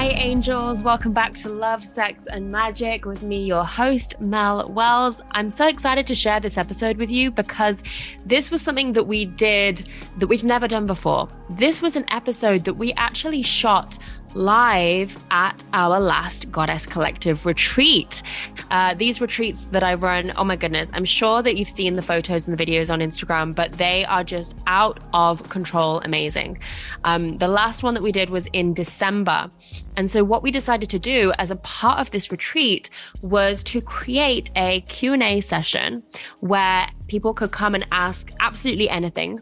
Hi, angels. Welcome back to Love, Sex, and Magic with me, your host, Mel Wells. I'm so excited to share this episode with you because this was something that we did that we've never done before. This was an episode that we actually shot live at our last Goddess Collective retreat. Uh, these retreats that I run, oh my goodness, I'm sure that you've seen the photos and the videos on Instagram, but they are just out of control amazing. Um, the last one that we did was in December. And so what we decided to do as a part of this retreat was to create a Q&A session where people could come and ask absolutely anything.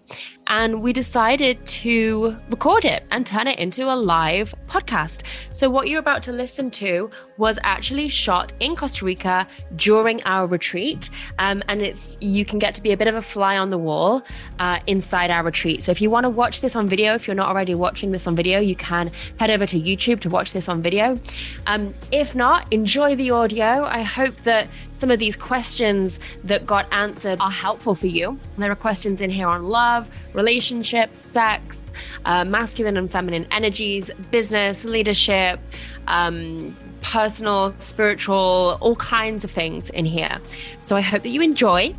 And we decided to record it and turn it into a live podcast. So, what you're about to listen to was actually shot in Costa Rica during our retreat. Um, and it's you can get to be a bit of a fly on the wall uh, inside our retreat. So, if you want to watch this on video, if you're not already watching this on video, you can head over to YouTube to watch this on video. Um, if not, enjoy the audio. I hope that some of these questions that got answered are helpful for you. There are questions in here on love, relationships, sex, uh, masculine and feminine energies, business, leadership, um, personal, spiritual, all kinds of things in here. So I hope that you enjoy.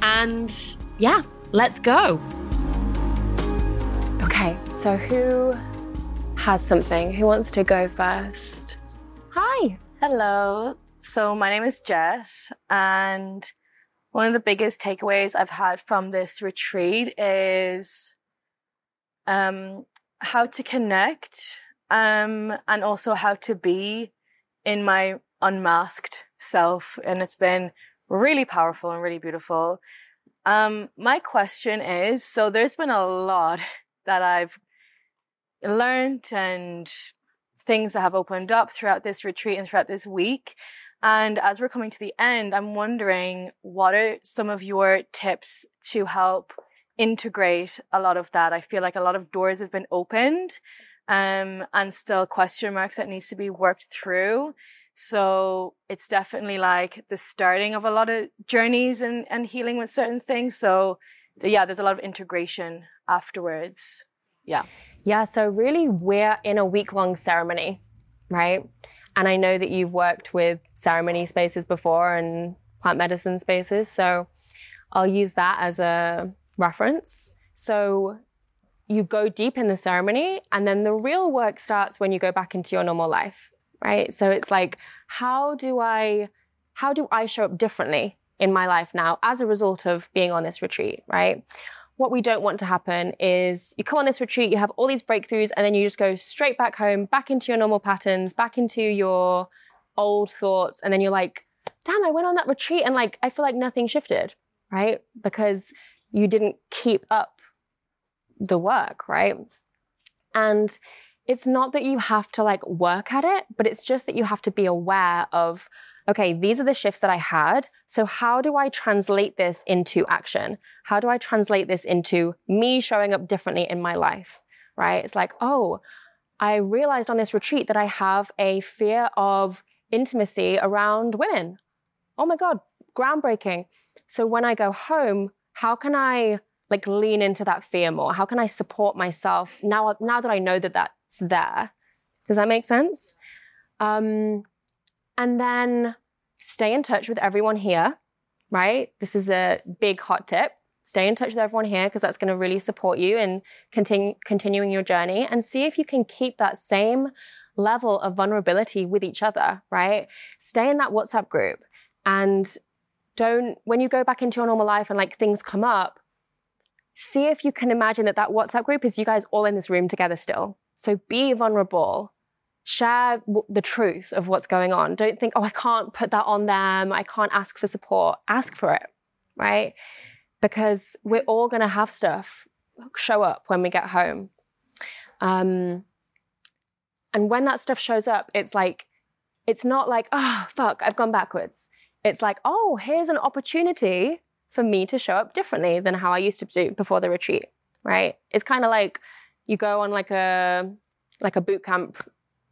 And yeah, let's go. Okay, so who has something? Who wants to go first? Hi. Hello. So my name is Jess, and one of the biggest takeaways I've had from this retreat is um, how to connect um, and also how to be in my unmasked self. And it's been really powerful and really beautiful. Um, my question is so there's been a lot that I've learned and things that have opened up throughout this retreat and throughout this week. And as we're coming to the end, I'm wondering what are some of your tips to help integrate a lot of that? I feel like a lot of doors have been opened um, and still question marks that needs to be worked through. So it's definitely like the starting of a lot of journeys and, and healing with certain things. So yeah, there's a lot of integration afterwards. Yeah. Yeah. So really we're in a week long ceremony, right? And I know that you've worked with ceremony spaces before and plant medicine spaces. So I'll use that as a reference. So you go deep in the ceremony, and then the real work starts when you go back into your normal life, right? So it's like, how do I, how do I show up differently in my life now as a result of being on this retreat, right? What we don't want to happen is you come on this retreat, you have all these breakthroughs, and then you just go straight back home, back into your normal patterns, back into your old thoughts. And then you're like, damn, I went on that retreat and like, I feel like nothing shifted, right? Because you didn't keep up the work, right? And it's not that you have to like work at it, but it's just that you have to be aware of okay, these are the shifts that I had. So, how do I translate this into action? How do I translate this into me showing up differently in my life? Right? It's like, oh, I realized on this retreat that I have a fear of intimacy around women. Oh my God, groundbreaking. So, when I go home, how can I like lean into that fear more? How can I support myself now, now that I know that that's there? Does that make sense? Um, and then stay in touch with everyone here, right? This is a big hot tip. Stay in touch with everyone here because that's going to really support you in continu- continuing your journey and see if you can keep that same level of vulnerability with each other, right? Stay in that WhatsApp group and don't, when you go back into your normal life and like things come up, see if you can imagine that that WhatsApp group is you guys all in this room together still. So be vulnerable share the truth of what's going on. Don't think, oh, I can't put that on them. I can't ask for support. Ask for it, right? Because we're all going to have stuff show up when we get home. Um, and when that stuff shows up, it's like, it's not like, oh, fuck, I've gone backwards. It's like, oh, here's an opportunity for me to show up differently than how I used to do before the retreat, right? It's kind of like you go on like a like a boot camp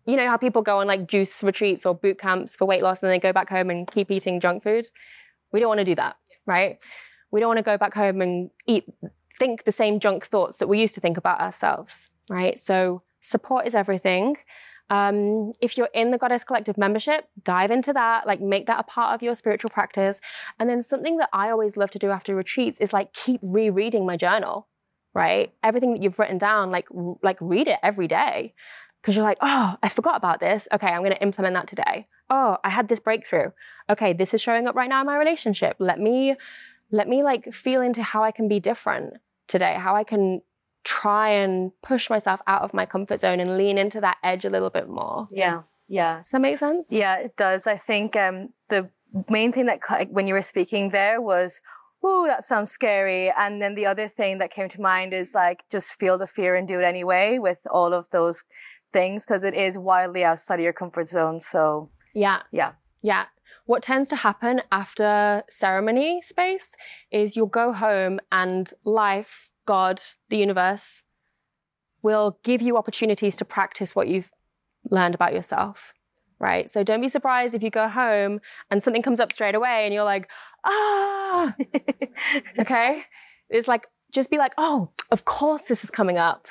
you know how people go on like juice retreats or boot camps for weight loss and then they go back home and keep eating junk food? We don't want to do that, right? We don't want to go back home and eat think the same junk thoughts that we used to think about ourselves, right? So support is everything. Um, if you're in the Goddess Collective membership, dive into that, like make that a part of your spiritual practice. And then something that I always love to do after retreats is like keep rereading my journal, right? Everything that you've written down, like like read it every day. Because you're like, oh, I forgot about this. Okay, I'm gonna implement that today. Oh, I had this breakthrough. Okay, this is showing up right now in my relationship. Let me let me like feel into how I can be different today, how I can try and push myself out of my comfort zone and lean into that edge a little bit more. Yeah. Yeah. Does that make sense? Yeah, it does. I think um, the main thing that when you were speaking there was, "Ooh, that sounds scary," and then the other thing that came to mind is like just feel the fear and do it anyway with all of those things because it is wildly outside of your comfort zone. So yeah, yeah, yeah. What tends to happen after ceremony space is you'll go home and life God, the universe, will give you opportunities to practice what you've learned about yourself, right? So don't be surprised if you go home and something comes up straight away and you're like, ah, okay? It's like, just be like, oh, of course this is coming up.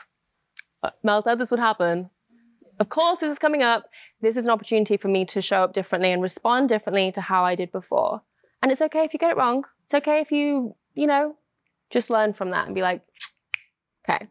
Uh, Mel said this would happen. Of course this is coming up. This is an opportunity for me to show up differently and respond differently to how I did before. And it's okay if you get it wrong. It's okay if you, you know, just learn from that and be like, okay,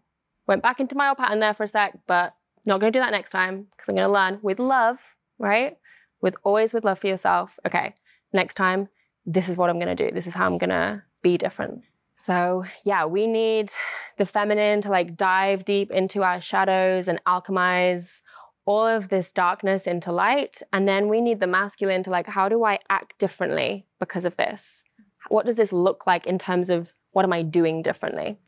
went back into my old pattern there for a sec, but not going to do that next time because I'm going to learn with love, right? With always with love for yourself. Okay, next time, this is what I'm going to do. This is how I'm going to be different. So, yeah, we need the feminine to like dive deep into our shadows and alchemize all of this darkness into light. And then we need the masculine to like, how do I act differently because of this? What does this look like in terms of what am I doing differently?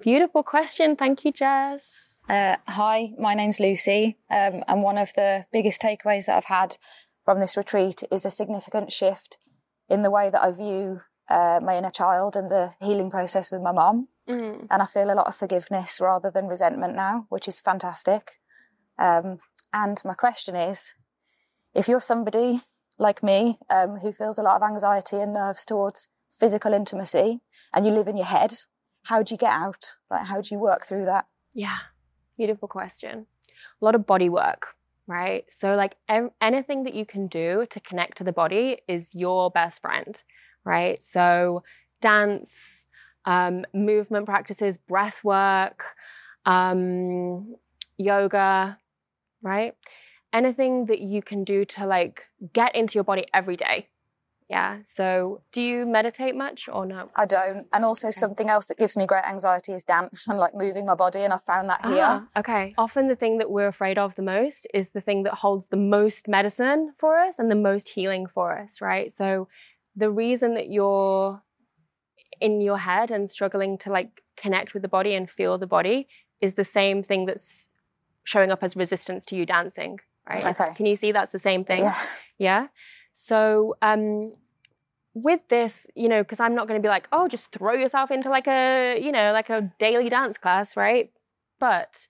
Beautiful question. Thank you, Jess. Uh, hi, my name's Lucy. Um, and one of the biggest takeaways that I've had from this retreat is a significant shift in the way that I view uh, my inner child and the healing process with my mom. Mm. And I feel a lot of forgiveness rather than resentment now, which is fantastic. Um, and my question is if you're somebody like me um, who feels a lot of anxiety and nerves towards physical intimacy and you live in your head, how do you get out? Like, how do you work through that? Yeah, beautiful question. A lot of body work, right? So, like, em- anything that you can do to connect to the body is your best friend, right? So, dance, um, movement practices, breath work, um, yoga, right? Anything that you can do to like get into your body every day, yeah. So, do you meditate much or no? I don't. And also, okay. something else that gives me great anxiety is dance and like moving my body. And I found that here. Ah, okay. Often, the thing that we're afraid of the most is the thing that holds the most medicine for us and the most healing for us, right? So, the reason that you're in your head and struggling to like connect with the body and feel the body is the same thing that's showing up as resistance to you dancing, right? Okay. Can you see that's the same thing? Yeah. Yeah. So um, with this, you know, because I'm not going to be like, oh, just throw yourself into like a, you know, like a daily dance class, right? But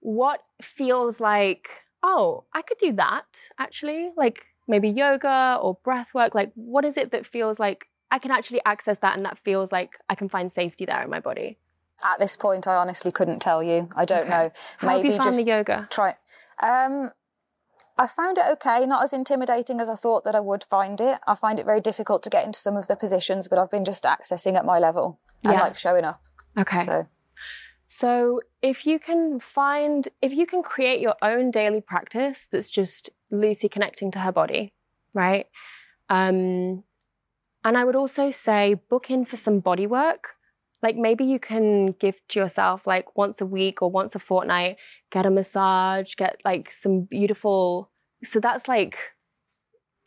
what feels like, oh, I could do that actually, like maybe yoga or breath work. Like, what is it that feels like I can actually access that and that feels like I can find safety there in my body? At this point, I honestly couldn't tell you. I don't okay. know. How maybe have you found just the yoga? Try. Um, I found it okay, not as intimidating as I thought that I would find it. I find it very difficult to get into some of the positions, but I've been just accessing at my level and yeah. like showing up. Okay. So. so if you can find, if you can create your own daily practice that's just Lucy connecting to her body, right? Um, and I would also say book in for some body work. Like maybe you can gift yourself like once a week or once a fortnight, get a massage, get like some beautiful. So that's like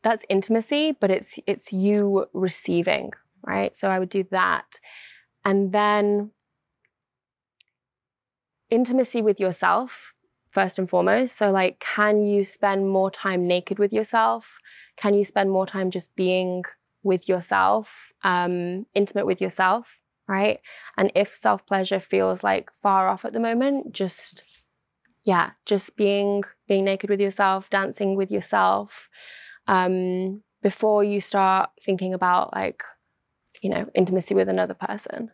that's intimacy, but it's it's you receiving, right? So I would do that. And then intimacy with yourself first and foremost. So like can you spend more time naked with yourself? Can you spend more time just being with yourself, um, intimate with yourself? Right? And if self pleasure feels like far off at the moment, just yeah, just being being naked with yourself, dancing with yourself, um, before you start thinking about like, you know, intimacy with another person.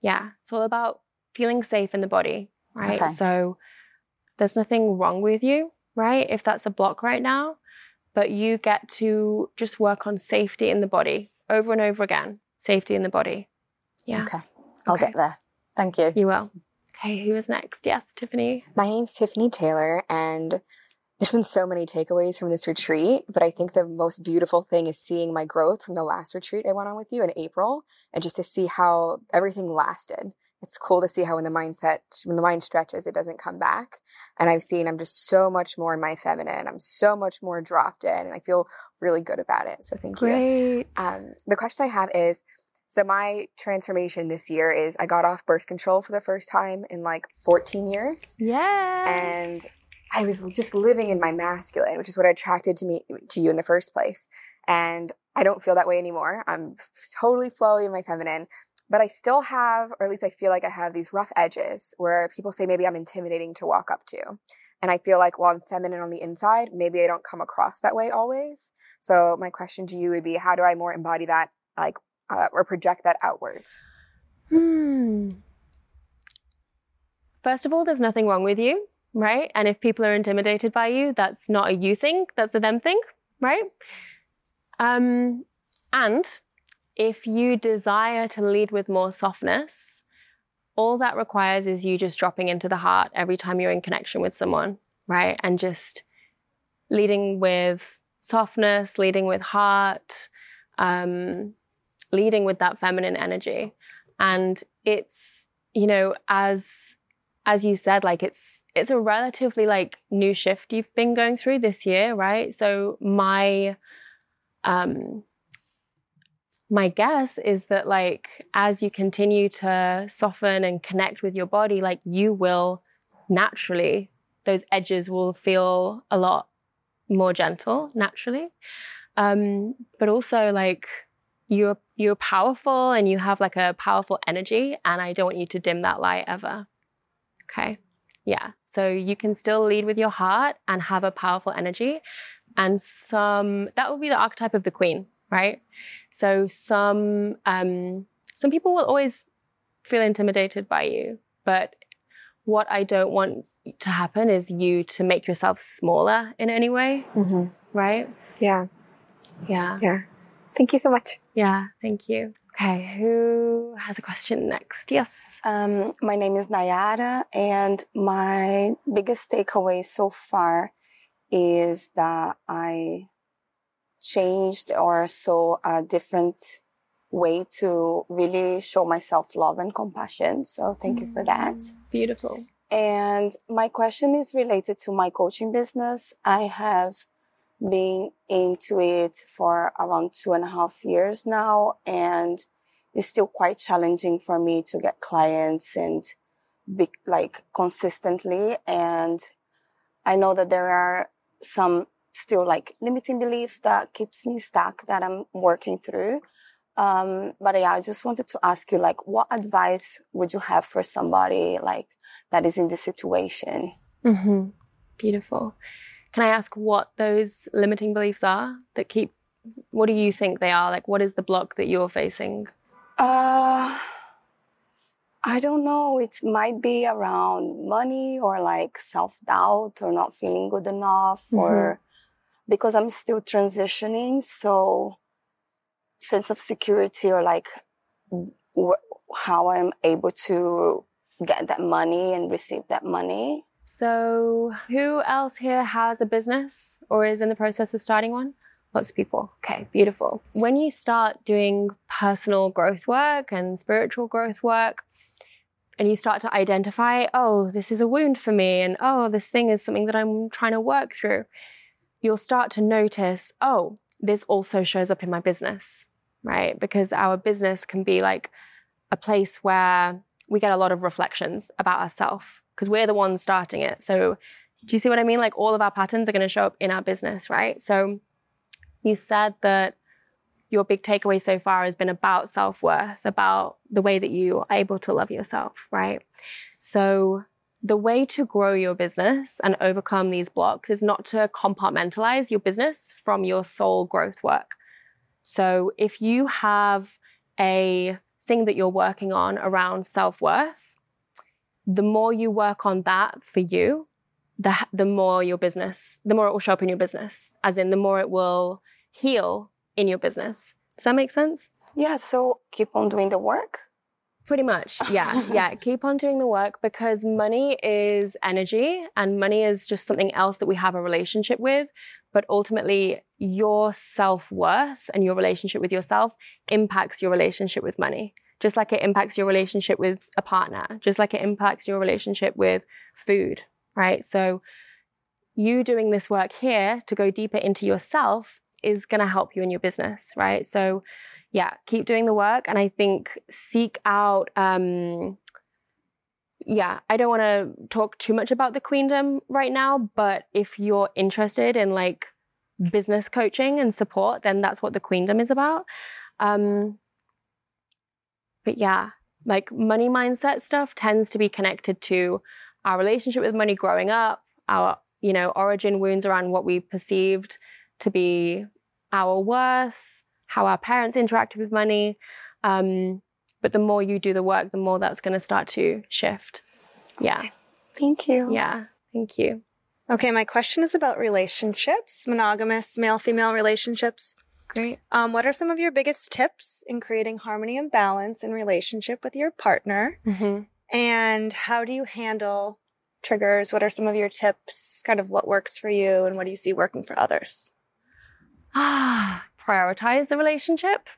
Yeah, it's all about feeling safe in the body, right? Okay. So there's nothing wrong with you. right? If that's a block right now, but you get to just work on safety in the body over and over again. Safety in the body. Yeah. Okay. I'll Okay. get there. Thank you. You will. Okay, who is next? Yes, Tiffany. My name's Tiffany Taylor, and there's been so many takeaways from this retreat, but I think the most beautiful thing is seeing my growth from the last retreat I went on with you in April, and just to see how everything lasted. It's cool to see how when the mindset, when the mind stretches, it doesn't come back. And I've seen I'm just so much more in my feminine. I'm so much more dropped in, and I feel really good about it. So thank you. Great. Um, the question I have is so my transformation this year is I got off birth control for the first time in like 14 years. Yeah. And I was just living in my masculine, which is what attracted to me to you in the first place. And I don't feel that way anymore. I'm totally flowy in my feminine, but I still have, or at least I feel like I have these rough edges where people say maybe I'm intimidating to walk up to. And I feel like while I'm feminine on the inside, maybe I don't come across that way always. So my question to you would be, how do I more embody that, like, uh, or project that outwards? Hmm. First of all, there's nothing wrong with you, right? And if people are intimidated by you, that's not a you thing, that's a them thing, right? Um, and if you desire to lead with more softness, all that requires is you just dropping into the heart every time you're in connection with someone, right? And just leading with softness, leading with heart, um, leading with that feminine energy. And it's, you know, as as you said, like it's it's a relatively like new shift you've been going through this year, right? So my um my guess is that like as you continue to soften and connect with your body, like you will naturally those edges will feel a lot more gentle naturally. Um, but also like you're you're powerful and you have like a powerful energy and I don't want you to dim that light ever. Okay. Yeah. So you can still lead with your heart and have a powerful energy. And some that will be the archetype of the queen, right? So some um some people will always feel intimidated by you, but what I don't want to happen is you to make yourself smaller in any way, Mm-hmm. right? Yeah. Yeah. Thank you so much. Yeah, thank you. Okay, who has a question next? Yes. Um, my name is Nayara, and my biggest takeaway so far is that I changed or saw a different way to really show myself love and compassion. So thank you for that. Beautiful. And my question is related to my coaching business. I have been into it for around two and a half years now, and it's still quite challenging for me to get clients and be like consistently. And I know that there are some still like limiting beliefs that keeps me stuck that I'm working through. Um, but yeah, I just wanted to ask you, like, what advice would you have for somebody like that is in this situation? Mm-hmm. Beautiful. Can I ask what those limiting beliefs are that keep? What do you think they are? Like, what is the block that you're facing? Uh, I don't know. It might be around money or like self doubt or not feeling good enough or because I'm still transitioning. So sense of security or like wh- how I'm able to get that money and receive that money. So, who else here has a business or is in the process of starting one? Lots of people. Okay, beautiful. When you start doing personal growth work and spiritual growth work, and you start to identify, oh, this is a wound for me, and oh, this thing is something that I'm trying to work through, you'll start to notice, oh, this also shows up in my business, right? Because our business can be like a place where we get a lot of reflections about ourselves because we're the ones starting it. So, do you see what I mean? Like, all of our patterns are going to show up in our business, right? So, you said that your big takeaway so far has been about self worth, about the way that you are able to love yourself, right? So, the way to grow your business and overcome these blocks is not to compartmentalize your business from your soul growth work. So, if you have a thing that you're working on around self worth, the more you work on that for you, the the more your business, the more it will show up in your business. As in, the more it will heal in your business. Does that make sense? Yeah. So keep on doing the work. Pretty much. Yeah. yeah. Keep on doing the work because money is energy and money is just something else that we have a relationship with. But ultimately, your self worth and your relationship with yourself impacts your relationship with money, just like it impacts your relationship with a partner, just like it impacts your relationship with food, right? So, you doing this work here to go deeper into yourself is going to help you in your business, right? So, yeah, keep doing the work. And I think seek out, um, yeah, I don't want to talk too much about the queendom right now, but if you're interested in like business coaching and support, then that's what the queendom is about. Um, but yeah, like money mindset stuff tends to be connected to our relationship with money growing up, our, you know, origin wounds around what we perceived to be our worth, how our parents interacted with money. Um, but the more you do the work, the more that's going to start to shift. Yeah. Thank you. Yeah. Thank you. Okay, my question is about relationships, monogamous male female relationships. Great. Um, what are some of your biggest tips in creating harmony and balance in relationship with your partner? Mm-hmm. And how do you handle triggers? What are some of your tips? Kind of what works for you and what do you see working for others? Ah, prioritize the relationship,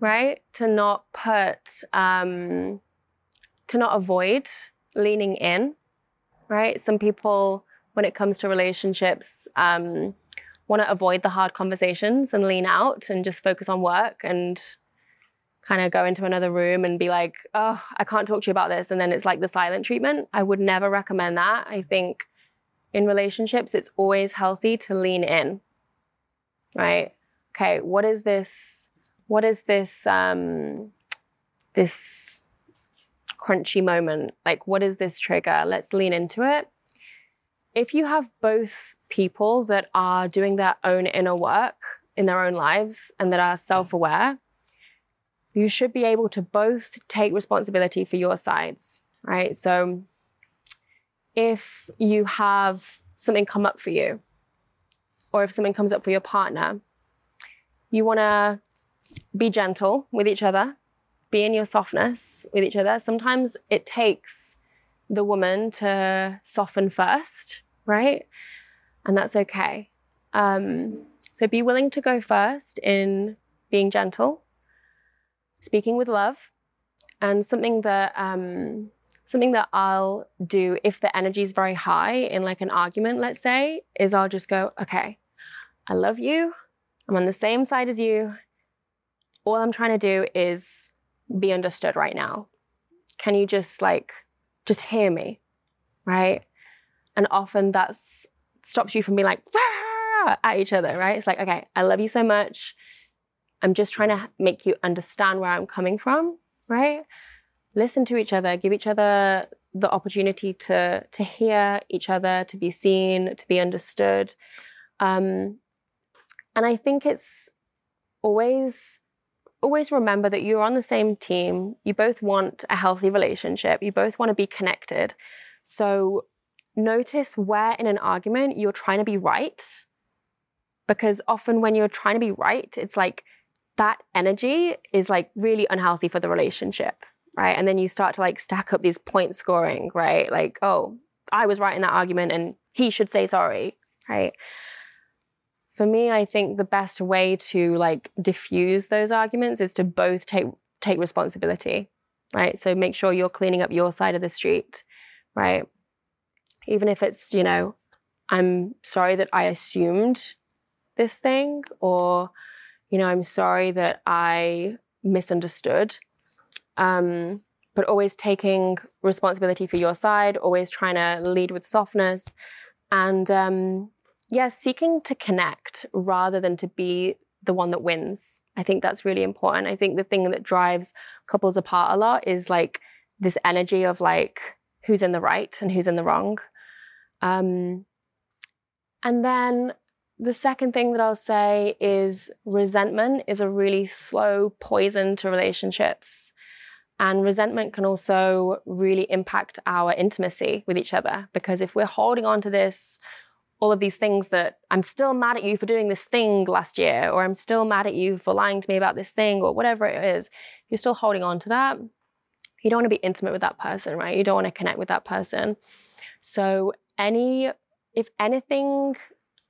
right? To not put, um, to not avoid leaning in, right? Some people, when it comes to relationships, um, want to avoid the hard conversations and lean out and just focus on work and kind of go into another room and be like, oh, I can't talk to you about this. And then it's like the silent treatment. I would never recommend that. I think in relationships, it's always healthy to lean in, right? Okay, what is this? What is this? Um, this crunchy moment? Like, what is this trigger? Let's lean into it. If you have both people that are doing their own inner work in their own lives and that are self aware, you should be able to both take responsibility for your sides, right? So, if you have something come up for you, or if something comes up for your partner, you want to be gentle with each other, be in your softness with each other. Sometimes it takes the woman to soften first, right? And that's okay. Um, so be willing to go first in being gentle, speaking with love, and something that um, something that I'll do if the energy is very high in like an argument, let's say, is I'll just go, okay, I love you. I'm on the same side as you. All I'm trying to do is be understood right now. Can you just like, just hear me? Right. And often that's stops you from being like at each other, right? It's like, okay, I love you so much. I'm just trying to make you understand where I'm coming from, right? Listen to each other, give each other the opportunity to to hear each other, to be seen, to be understood. Um, and I think it's always always remember that you're on the same team. You both want a healthy relationship. You both want to be connected. So notice where in an argument you're trying to be right. Because often when you're trying to be right, it's like that energy is like really unhealthy for the relationship, right? And then you start to like stack up these point scoring, right? Like, oh, I was right in that argument and he should say sorry, right? for me, I think the best way to like diffuse those arguments is to both take take responsibility, right? So make sure you're cleaning up your side of the street, right? Even if it's, you know, I'm sorry that I assumed this thing, or, you know, I'm sorry that I misunderstood. Um, but always taking responsibility for your side, always trying to lead with softness, and um, yeah, seeking to connect rather than to be the one that wins. I think that's really important. I think the thing that drives couples apart a lot is like this energy of like who's in the right and who's in the wrong. Um, and then the second thing that I'll say is resentment is a really slow poison to relationships. And resentment can also really impact our intimacy with each other because if we're holding on to this, all of these things that I'm still mad at you for doing this thing last year, or I'm still mad at you for lying to me about this thing, or whatever it is, you're still holding on to that. You don't want to be intimate with that person, right? You don't want to connect with that person. So, any, if anything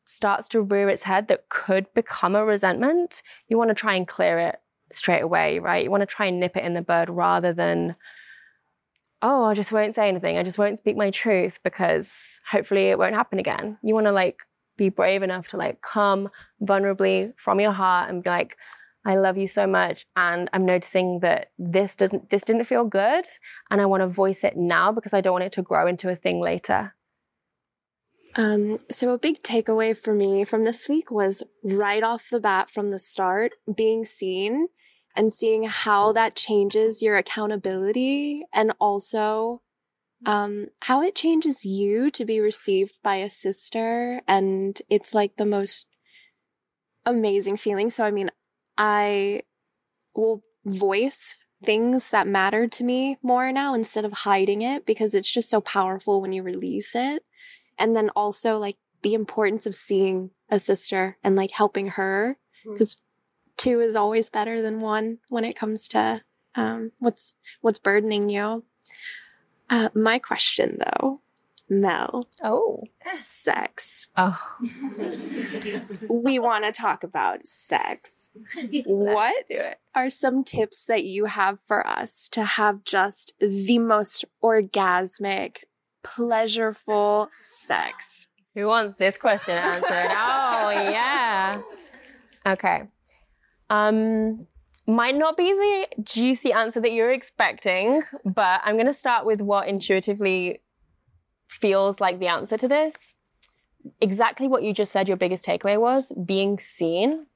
starts to rear its head that could become a resentment, you want to try and clear it straight away, right? You want to try and nip it in the bud rather than, oh, I just won't say anything. I just won't speak my truth because hopefully it won't happen again. You want to like be brave enough to like come vulnerably from your heart and be like, I love you so much and I'm noticing that this doesn't this didn't feel good and I want to voice it now because I don't want it to grow into a thing later. Um, so a big takeaway for me from this week was right off the bat from the start, being seen and seeing how that changes your accountability and also um, how it changes you to be received by a sister. And it's like the most amazing feeling. So, I mean, I will voice things that matter to me more now instead of hiding it because it's just so powerful when you release it. And then also like the importance of seeing a sister and like helping her because two is always better than one when it comes to um, what's what's burdening you. Uh, my question though, Mel. Oh. Sex. Oh. we want to talk about sex. what are some tips that you have for us to have just the most orgasmic, pleasureful sex? Who wants this question answered? oh, yeah. Okay. Um, might not be the juicy answer that you're expecting, but I'm going to start with what intuitively feels like the answer to this. Exactly what you just said, your biggest takeaway was being seen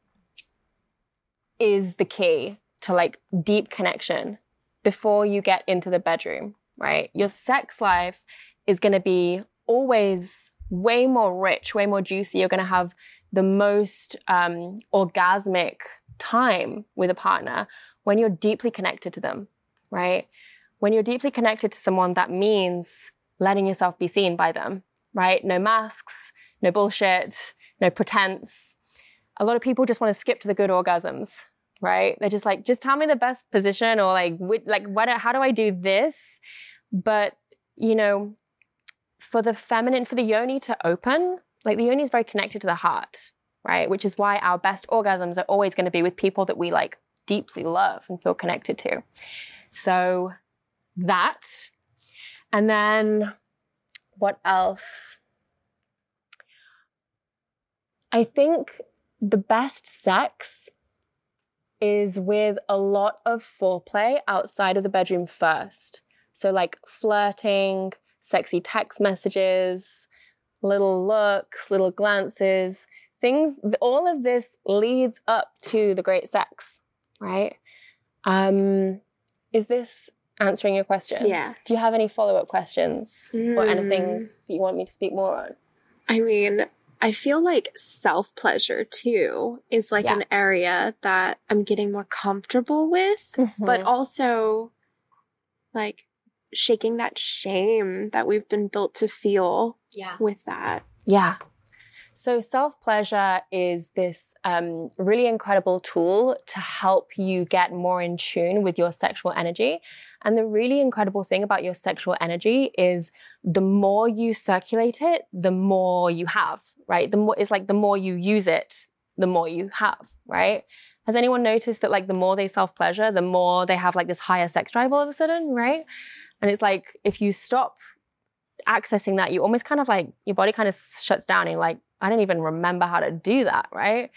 is the key to like deep connection before you get into the bedroom, right? Your sex life is going to be always way more rich, way more juicy. You're going to have the most um, orgasmic time with a partner when you're deeply connected to them, right? When you're deeply connected to someone, that means letting yourself be seen by them, right? No masks, no bullshit, no pretense. A lot of people just want to skip to the good orgasms, right? They're just like, just tell me the best position or like, like, what, how do I do this? But, you know, for the feminine, for the yoni to open, like the yoni is very connected to the heart, right? Which is why our best orgasms are always going to be with people that we like deeply love and feel connected to. So that. And then what else? I think the best sex is with a lot of foreplay outside of the bedroom first. So, like flirting, sexy text messages, little looks, little glances, things, all of this leads up to the great sex, right? Um, is this answering your question? Yeah. Do you have any follow up questions or anything Mm. that you want me to speak more on? I mean, I feel like self pleasure too is like Yeah. an area that I'm getting more comfortable with, but Mhm. also like shaking that shame that we've been built to feel yeah. with that. Yeah. So, self pleasure is this um, really incredible tool to help you get more in tune with your sexual energy. And the really incredible thing about your sexual energy is the more you circulate it, the more you have, right? The more it's like the more you use it, the more you have, right? Has anyone noticed that like the more they self pleasure, the more they have like this higher sex drive all of a sudden, right? And it's like if you stop accessing that, you almost kind of like your body kind of shuts down and you're like, I don't even remember how to do that, right?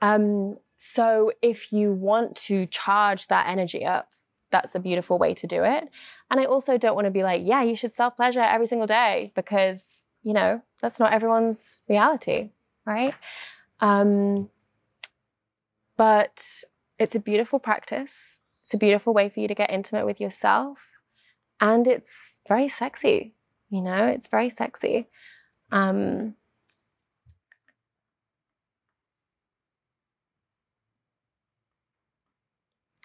Um, so if you want to charge that energy up, that's a beautiful way to do it. And I also don't want to be like, yeah, you should self pleasure every single day because, you know, that's not everyone's reality, right? Um, but it's a beautiful practice. It's a beautiful way for you to get intimate with yourself. And it's very sexy, you know, it's very sexy. Um,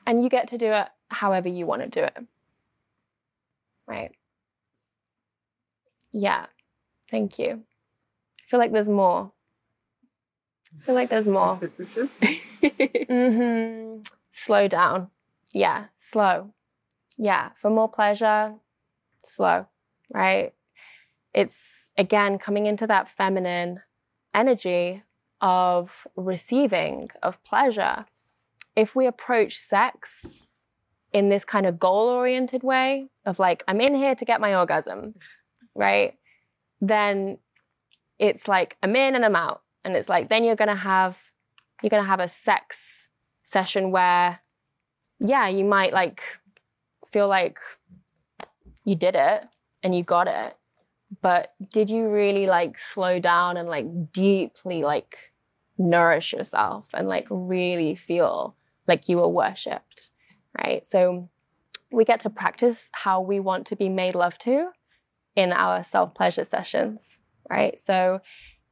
and you get to do it however you want to do it. Right. Yeah. Thank you. I feel like there's more. I feel like there's more. mm-hmm. Slow down. Yeah, slow. Yeah, for more pleasure, slow, right? It's again coming into that feminine energy of receiving, of pleasure. If we approach sex in this kind of goal oriented way of like, I'm in here to get my orgasm, right? Then it's like, I'm in and I'm out. And it's like, then you're going to have, you're going to have a sex session where, yeah, you might like feel like you did it and you got it. But did you really like slow down and like deeply like nourish yourself and like really feel like you were worshipped? Right. So we get to practice how we want to be made love to in our self pleasure sessions. Right. So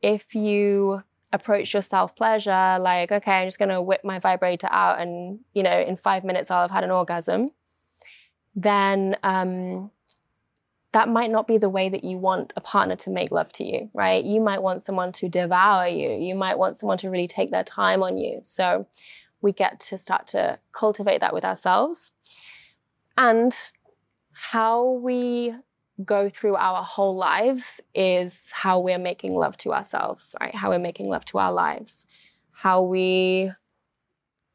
if you approach your self pleasure like, okay, I'm just going to whip my vibrator out and, you know, in five minutes I'll have had an orgasm, then um, that might not be the way that you want a partner to make love to you, right? You might want someone to devour you. You might want someone to really take their time on you. So we get to start to cultivate that with ourselves. And how we go through our whole lives is how we're making love to ourselves, right? How we're making love to our lives, how we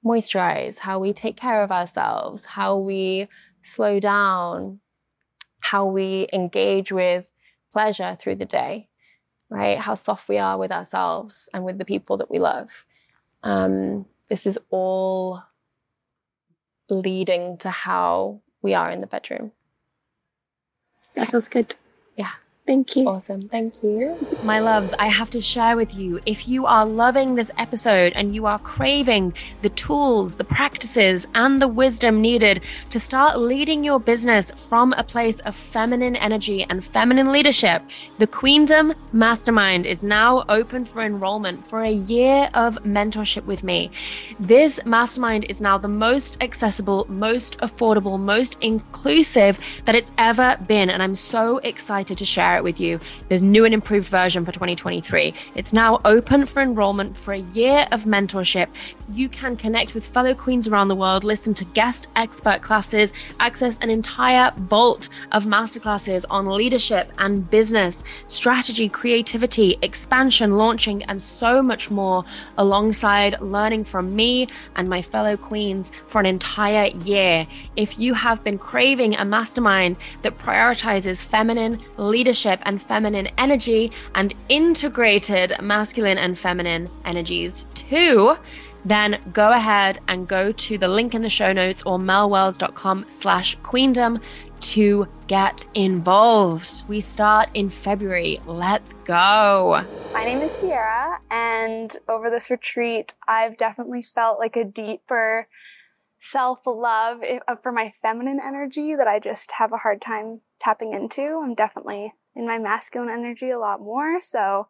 moisturize, how we take care of ourselves, how we slow down, how we engage with pleasure through the day, right? How soft we are with ourselves and with the people that we love. Um, this is all leading to how we are in the bedroom. That feels good. Yeah. Thank you. Awesome. Thank you. My loves, I have to share with you if you are loving this episode and you are craving the tools, the practices, and the wisdom needed to start leading your business from a place of feminine energy and feminine leadership, the Queendom Mastermind is now open for enrollment for a year of mentorship with me. This mastermind is now the most accessible, most affordable, most inclusive that it's ever been. And I'm so excited to share it with you. There's new and improved version for 2023. It's now open for enrollment for a year of mentorship. You can connect with fellow queens around the world, listen to guest expert classes, access an entire bolt of masterclasses on leadership and business, strategy, creativity, expansion, launching, and so much more, alongside learning from me and my fellow queens for an entire year. If you have been craving a mastermind that prioritizes feminine leadership, and feminine energy and integrated masculine and feminine energies too, then go ahead and go to the link in the show notes or melwells.com slash queendom to get involved. We start in February. Let's go. My name is Sierra, and over this retreat, I've definitely felt like a deeper self love uh, for my feminine energy that I just have a hard time tapping into. I'm definitely in my masculine energy a lot more. So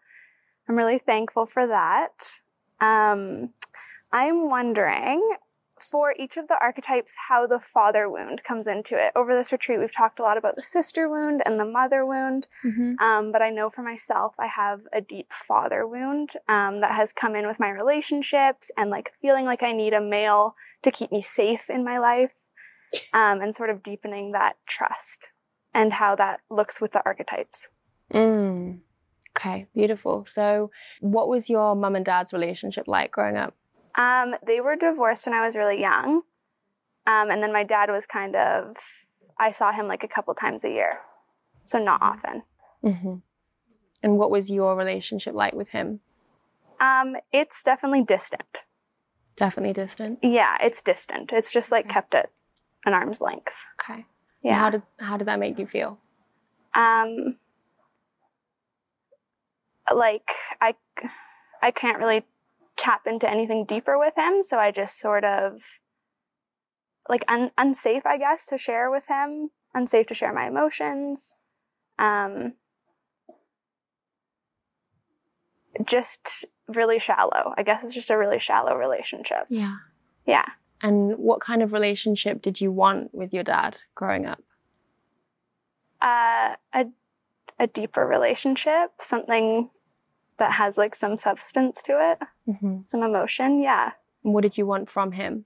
I'm really thankful for that. Um, I'm wondering for each of the archetypes how the father wound comes into it. Over this retreat, we've talked a lot about the sister wound and the mother wound. Mm-hmm. Um, but I know for myself, I have a deep father wound um, that has come in with my relationships and like feeling like I need a male to keep me safe in my life um, and sort of deepening that trust and how that looks with the archetypes. Mm. Okay, beautiful. So, what was your mum and dad's relationship like growing up? Um, they were divorced when I was really young. Um, and then my dad was kind of, I saw him like a couple times a year. So, not mm-hmm. often. Mm-hmm. And what was your relationship like with him? Um, it's definitely distant. Definitely distant. Yeah, it's distant. It's just like okay. kept at an arm's length. Okay. Yeah. How did how did that make you feel? Um, like I, I can't really tap into anything deeper with him, so I just sort of like un- unsafe, I guess, to share with him. Unsafe to share my emotions. Um, just really shallow. I guess it's just a really shallow relationship. Yeah. Yeah. And what kind of relationship did you want with your dad growing up? Uh, a a deeper relationship, something that has like some substance to it, Mm-hmm. some emotion. Yeah. What did you want from him?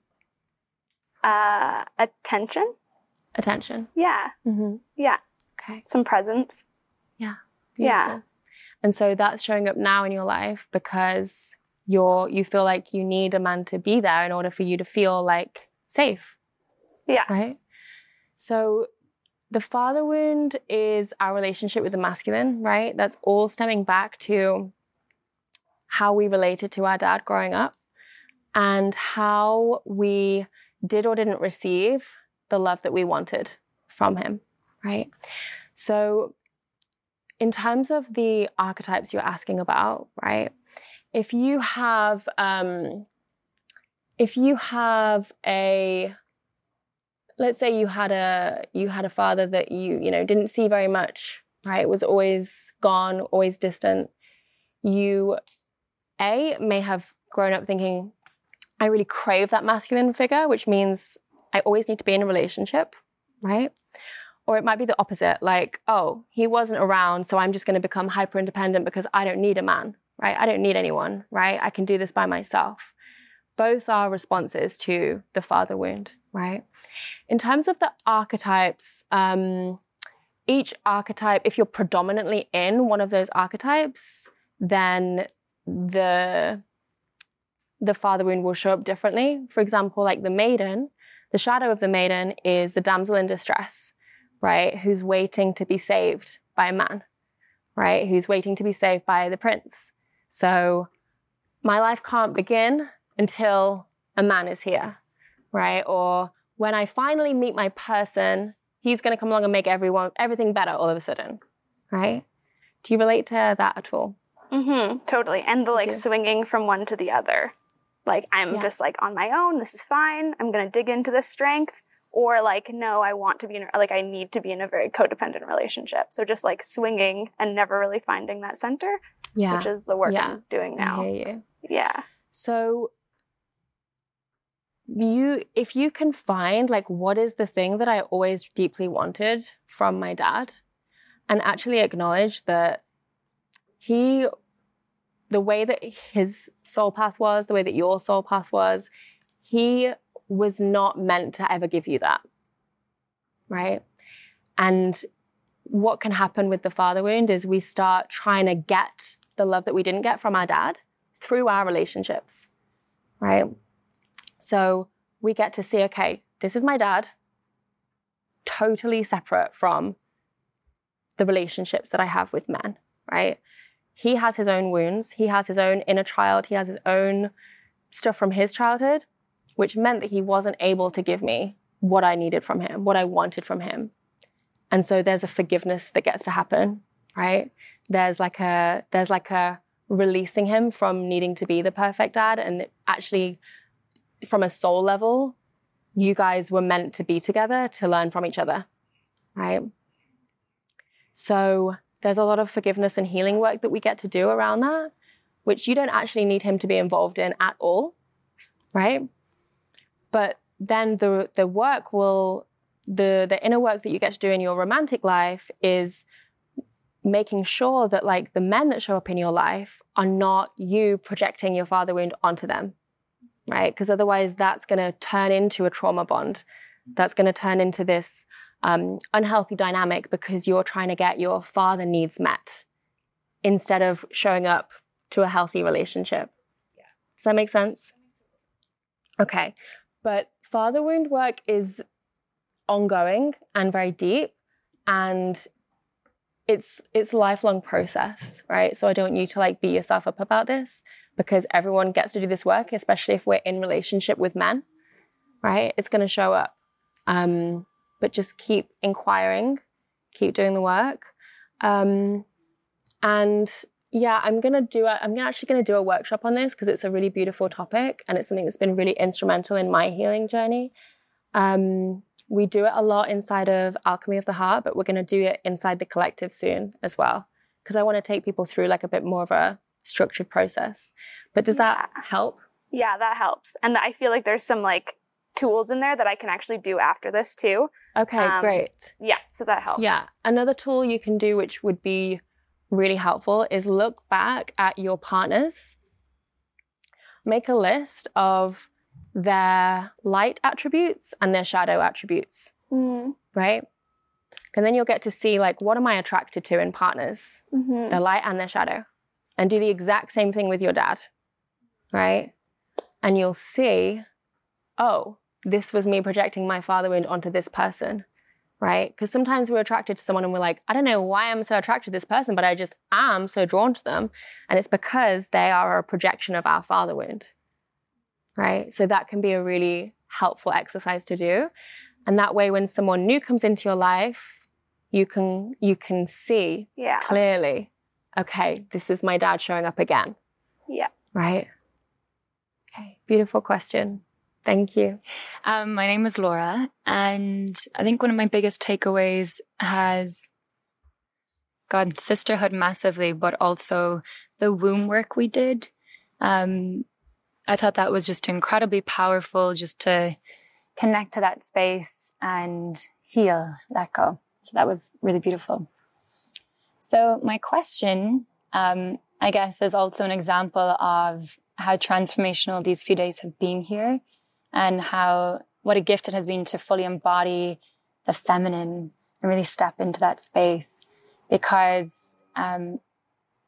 Uh, attention. Attention. Yeah. Mm-hmm. Yeah. Okay. Some presence. Yeah. Yeah. And so that's showing up now in your life because you're you feel like you need a man to be there in order for you to feel like safe. Yeah. Right? So the father wound is our relationship with the masculine, right? That's all stemming back to how we related to our dad growing up and how we did or didn't receive the love that we wanted from him, right? So in terms of the archetypes you're asking about, right? If you have um if you have a let's say you had a you had a father that you you know didn't see very much right was always gone always distant you a may have grown up thinking i really crave that masculine figure which means i always need to be in a relationship right? Or it might be the opposite like oh he wasn't around so i'm just going to become hyper independent because i don't need a man right i don't need anyone right i can do this by myself both are responses to the father wound right in terms of the archetypes, um, each archetype, if you're predominantly in one of those archetypes, then the the father wound will show up differently. For example, like the maiden, the shadow of the maiden is the damsel in distress, right? Who's waiting to be saved by a man, right? Who's waiting to be saved by the prince. So my life can't begin until a man is here, right? Or when I finally meet my person, he's going to come along and make everyone everything better all of a sudden, right? Do you relate to that at all? Mm-hmm. Totally. And the like swinging from one to the other. Like I'm Yeah. just like on my own. This is fine. I'm gonna dig into this strength. Or like no, I want to be in a, like I need to be in a very codependent relationship. So just like swinging and never really finding that center, Yeah, which is the work Yeah. I'm doing now. you. Yeah. So you if you can find like what is the thing that I always deeply wanted from my dad and actually acknowledge that he the way that his soul path was, the way that your soul path was, he was not meant to ever give you that. Right? And what can happen with the father wound is we start trying to get the love that we didn't get from our dad through our relationships, right? So we get to see, okay, this is my dad, totally separate from the relationships that I have with men, right? He has his own wounds, he has his own inner child, he has his own stuff from his childhood, which meant that he wasn't able to give me what I needed from him, what I wanted from him. And so there's a forgiveness that gets to happen, right? There's like a there's like a releasing him from needing to be the perfect dad. And actually from a soul level you guys were meant to be together to learn from each other right? So there's a lot of forgiveness and healing work that we get to do around that which you don't actually need him to be involved in at all right? But then the the work will the the inner work that you get to do in your romantic life is making sure that like the men that show up in your life are not you projecting your father wound onto them right? Because otherwise that's going to turn into a trauma bond. That's going to turn into this um, unhealthy dynamic because you're trying to get your father needs met instead of showing up to a healthy relationship. Does that make sense? Okay. But father wound work is ongoing and very deep and it's it's a lifelong process right? So i don't want you to like beat yourself up about this because everyone gets to do this work especially if we're in relationship with men right? It's going to show up. Um but just keep inquiring keep doing the work. Um and yeah i'm to do a, i'm actually going to do a workshop on this because it's a really beautiful topic and it's something that's been really instrumental in my healing journey. Um we do it a lot inside of Alchemy of the Heart, but we're going to do it inside the collective soon as well. Because I want to take people through like a bit more of a structured process. But does that help? Yeah, that helps. And I feel like there's some like tools in there that I can actually do after this too. Okay, Um, great. Yeah, so that helps. Yeah. Another tool you can do, which would be really helpful, is look back at your partners, make a list of their light attributes and their shadow attributes, Mm, right? And then you'll get to see, like, what am I attracted to in partners? mhm. their light and their shadow, and do the exact same thing with your dad, right? And you'll see, oh, this was me projecting my father wound onto this person, right? Because sometimes we're attracted to someone and we're like, I don't know why I'm so attracted to this person, but I just am so drawn to them. And it's because they are a projection of our father wound, right? So that can be a really helpful exercise to do. And that way, when someone new comes into your life, you can you can see Yeah. clearly, okay, this is my dad showing up again. Yeah. Right? Okay, beautiful question. Thank you. Um, my name is Laura, and I think one of my biggest takeaways has gone sisterhood massively, but also the womb work we did. Um, I thought that was just incredibly powerful, just to connect to that space and heal, let go. So that was really beautiful. So my question, um, I guess, is also an example of how transformational these few days have been here and how what a gift it has been to fully embody the feminine and really step into that space because um,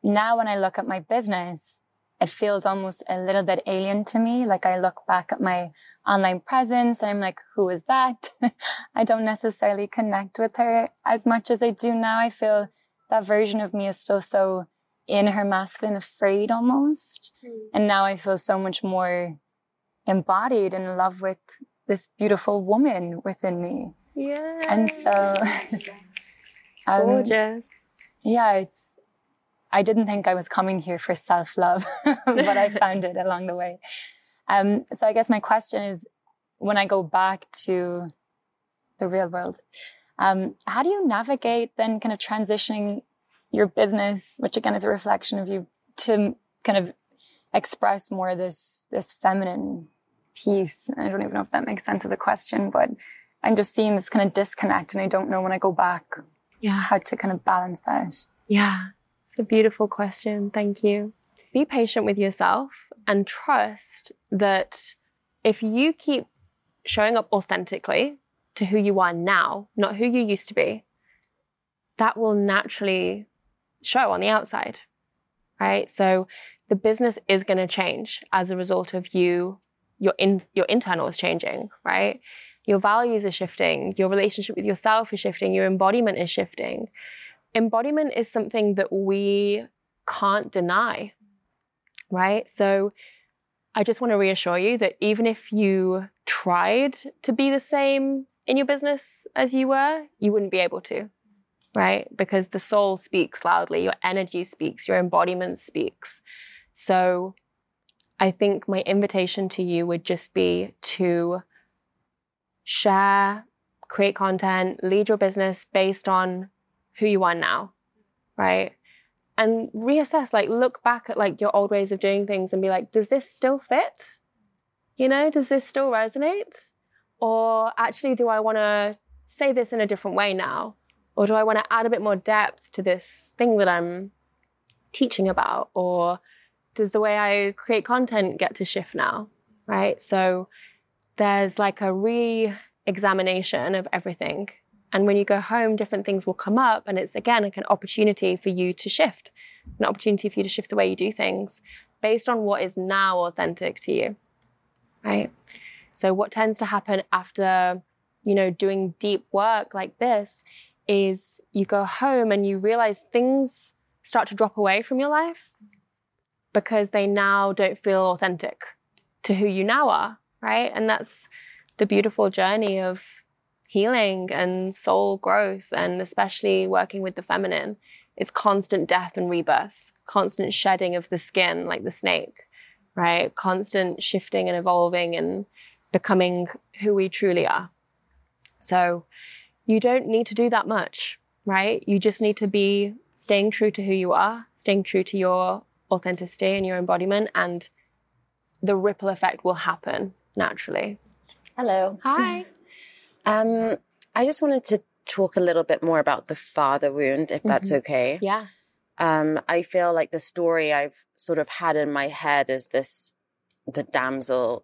now when i look at my business it feels almost a little bit alien to me like i look back at my online presence and i'm like who is that i don't necessarily connect with her as much as i do now i feel that version of me is still so in her masculine afraid almost and now i feel so much more embodied and in love with this beautiful woman within me. Yeah. And so, um, gorgeous. yeah, it's, I didn't think I was coming here for self love, but I found it along the way. Um, so I guess my question is when I go back to the real world, um, how do you navigate then kind of transitioning your business, which again is a reflection of you, to kind of express more this this feminine piece. I don't even know if that makes sense as a question, but I'm just seeing this kind of disconnect, and I don't know when I go back Yeah. how to kind of balance that. Yeah. It's a beautiful question. Thank you. Be patient with yourself and trust that if you keep showing up authentically to who you are now, not who you used to be, that will naturally show on the outside. Right? So the business is going to change as a result of you your in, your internal is changing, right? Your values are shifting, your relationship with yourself is shifting, your embodiment is shifting embodiment is something that we can't deny, right? So I just want to reassure you that even if you tried to be the same in your business as you were, you wouldn't be able to, right? Because the soul speaks loudly, your energy speaks, your embodiment speaks. So I think my invitation to you would just be to share, create content, lead your business based on who you are now, right? And reassess, like look back at like your old ways of doing things and be like, does this still fit? You know, does this still resonate? Or actually, do I want to say this in a different way now? Or do I want to add a bit more depth to this thing that I'm teaching about? Or does the way I create content get to shift now? Right. So there's like a re examination of everything. And when you go home, different things will come up. And it's again like an opportunity for you to shift, an opportunity for you to shift the way you do things based on what is now authentic to you. Right. So, what tends to happen after, you know, doing deep work like this is you go home and you realize things start to drop away from your life because they now don't feel authentic to who you now are. Right. And that's the beautiful journey of healing and soul growth, and especially working with the feminine. It's constant death and rebirth, constant shedding of the skin like the snake, right? Constant shifting and evolving and becoming who we truly are. So you don't need to do that much, right? You just need to be staying true to who you are, staying true to your authenticity and your embodiment, and the ripple effect will happen naturally. Hello. Hi. Um, I just wanted to talk a little bit more about the father wound, if that's Mhm. okay. Yeah. Um, I feel like the story I've sort of had in my head is this the damsel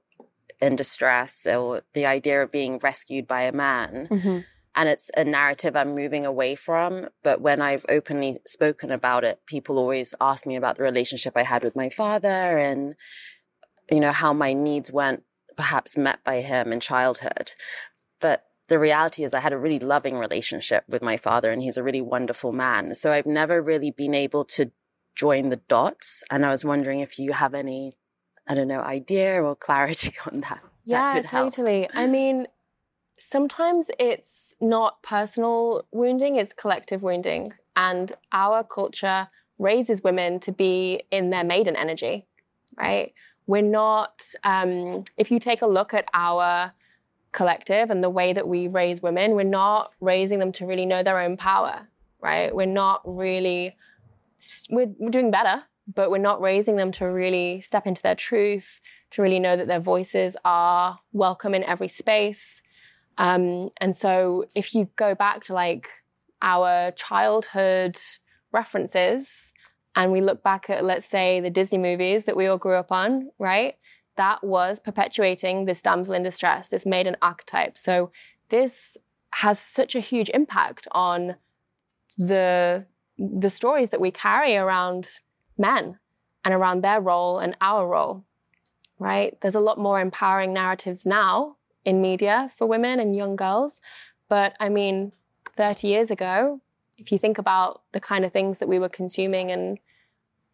in distress or the idea of being rescued by a man. Mhm. And it's a narrative I'm moving away from. But when I've openly spoken about it, people always ask me about the relationship I had with my father and, you know, how my needs weren't perhaps met by him in childhood. The reality is, I had a really loving relationship with my father, and he's a really wonderful man. So I've never really been able to join the dots. And I was wondering if you have any, I don't know, idea or clarity on that. Yeah, help. totally. I mean, sometimes it's not personal wounding, it's collective wounding. And our culture raises women to be in their maiden energy, right? We're not, um, if you take a look at our collective and the way that we raise women, we're not raising them to really know their own power, right? We're not really, we're, we're doing better, but we're not raising them to really step into their truth, to really know that their voices are welcome in every space. Um, and so if you go back to like our childhood references and we look back at, let's say, the Disney movies that we all grew up on, right? That was perpetuating this damsel in distress, this maiden archetype. So this has such a huge impact on the the stories that we carry around men and around their role and our role right there's a lot more empowering narratives now in media for women and young girls but i mean 30 years ago if you think about the kind of things that we were consuming and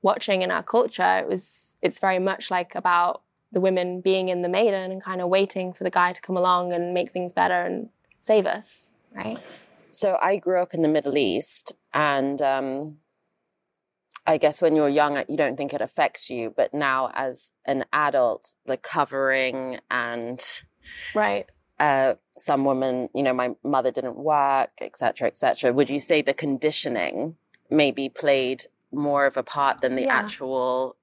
watching in our culture it was it's very much like about the women being in the maiden and kind of waiting for the guy to come along and make things better and save us right So I grew up in the Middle East, and um, I guess when you're young, you don't think it affects you, but now as an adult, the covering and right uh, some women, you know, my mother didn't work, et cetera, et cetera. Would you say the conditioning maybe played more of a part than the Yeah. actual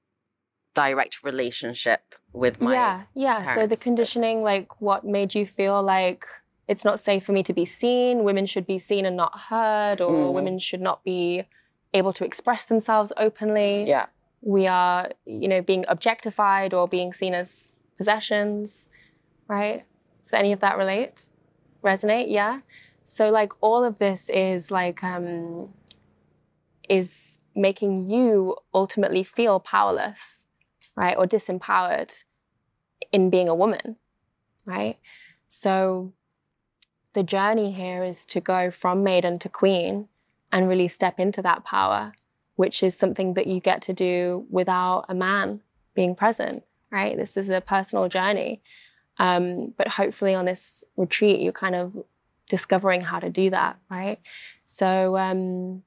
direct relationship with my yeah yeah so the conditioning like what made you feel like it's not safe for me to be seen women should be seen and not heard or Mhm. women should not be able to express themselves openly. Yeah. We are you know being objectified or being seen as possessions right? Does any of that relate? Resonate? Yeah. So like all of this is like um is making you ultimately feel powerless right or disempowered in being a woman right so the journey here is to go from maiden to queen and really step into that power which is something that you get to do without a man being present, right? This is a personal journey. Um, but hopefully on this retreat, you're kind of discovering how to do that, right? So um,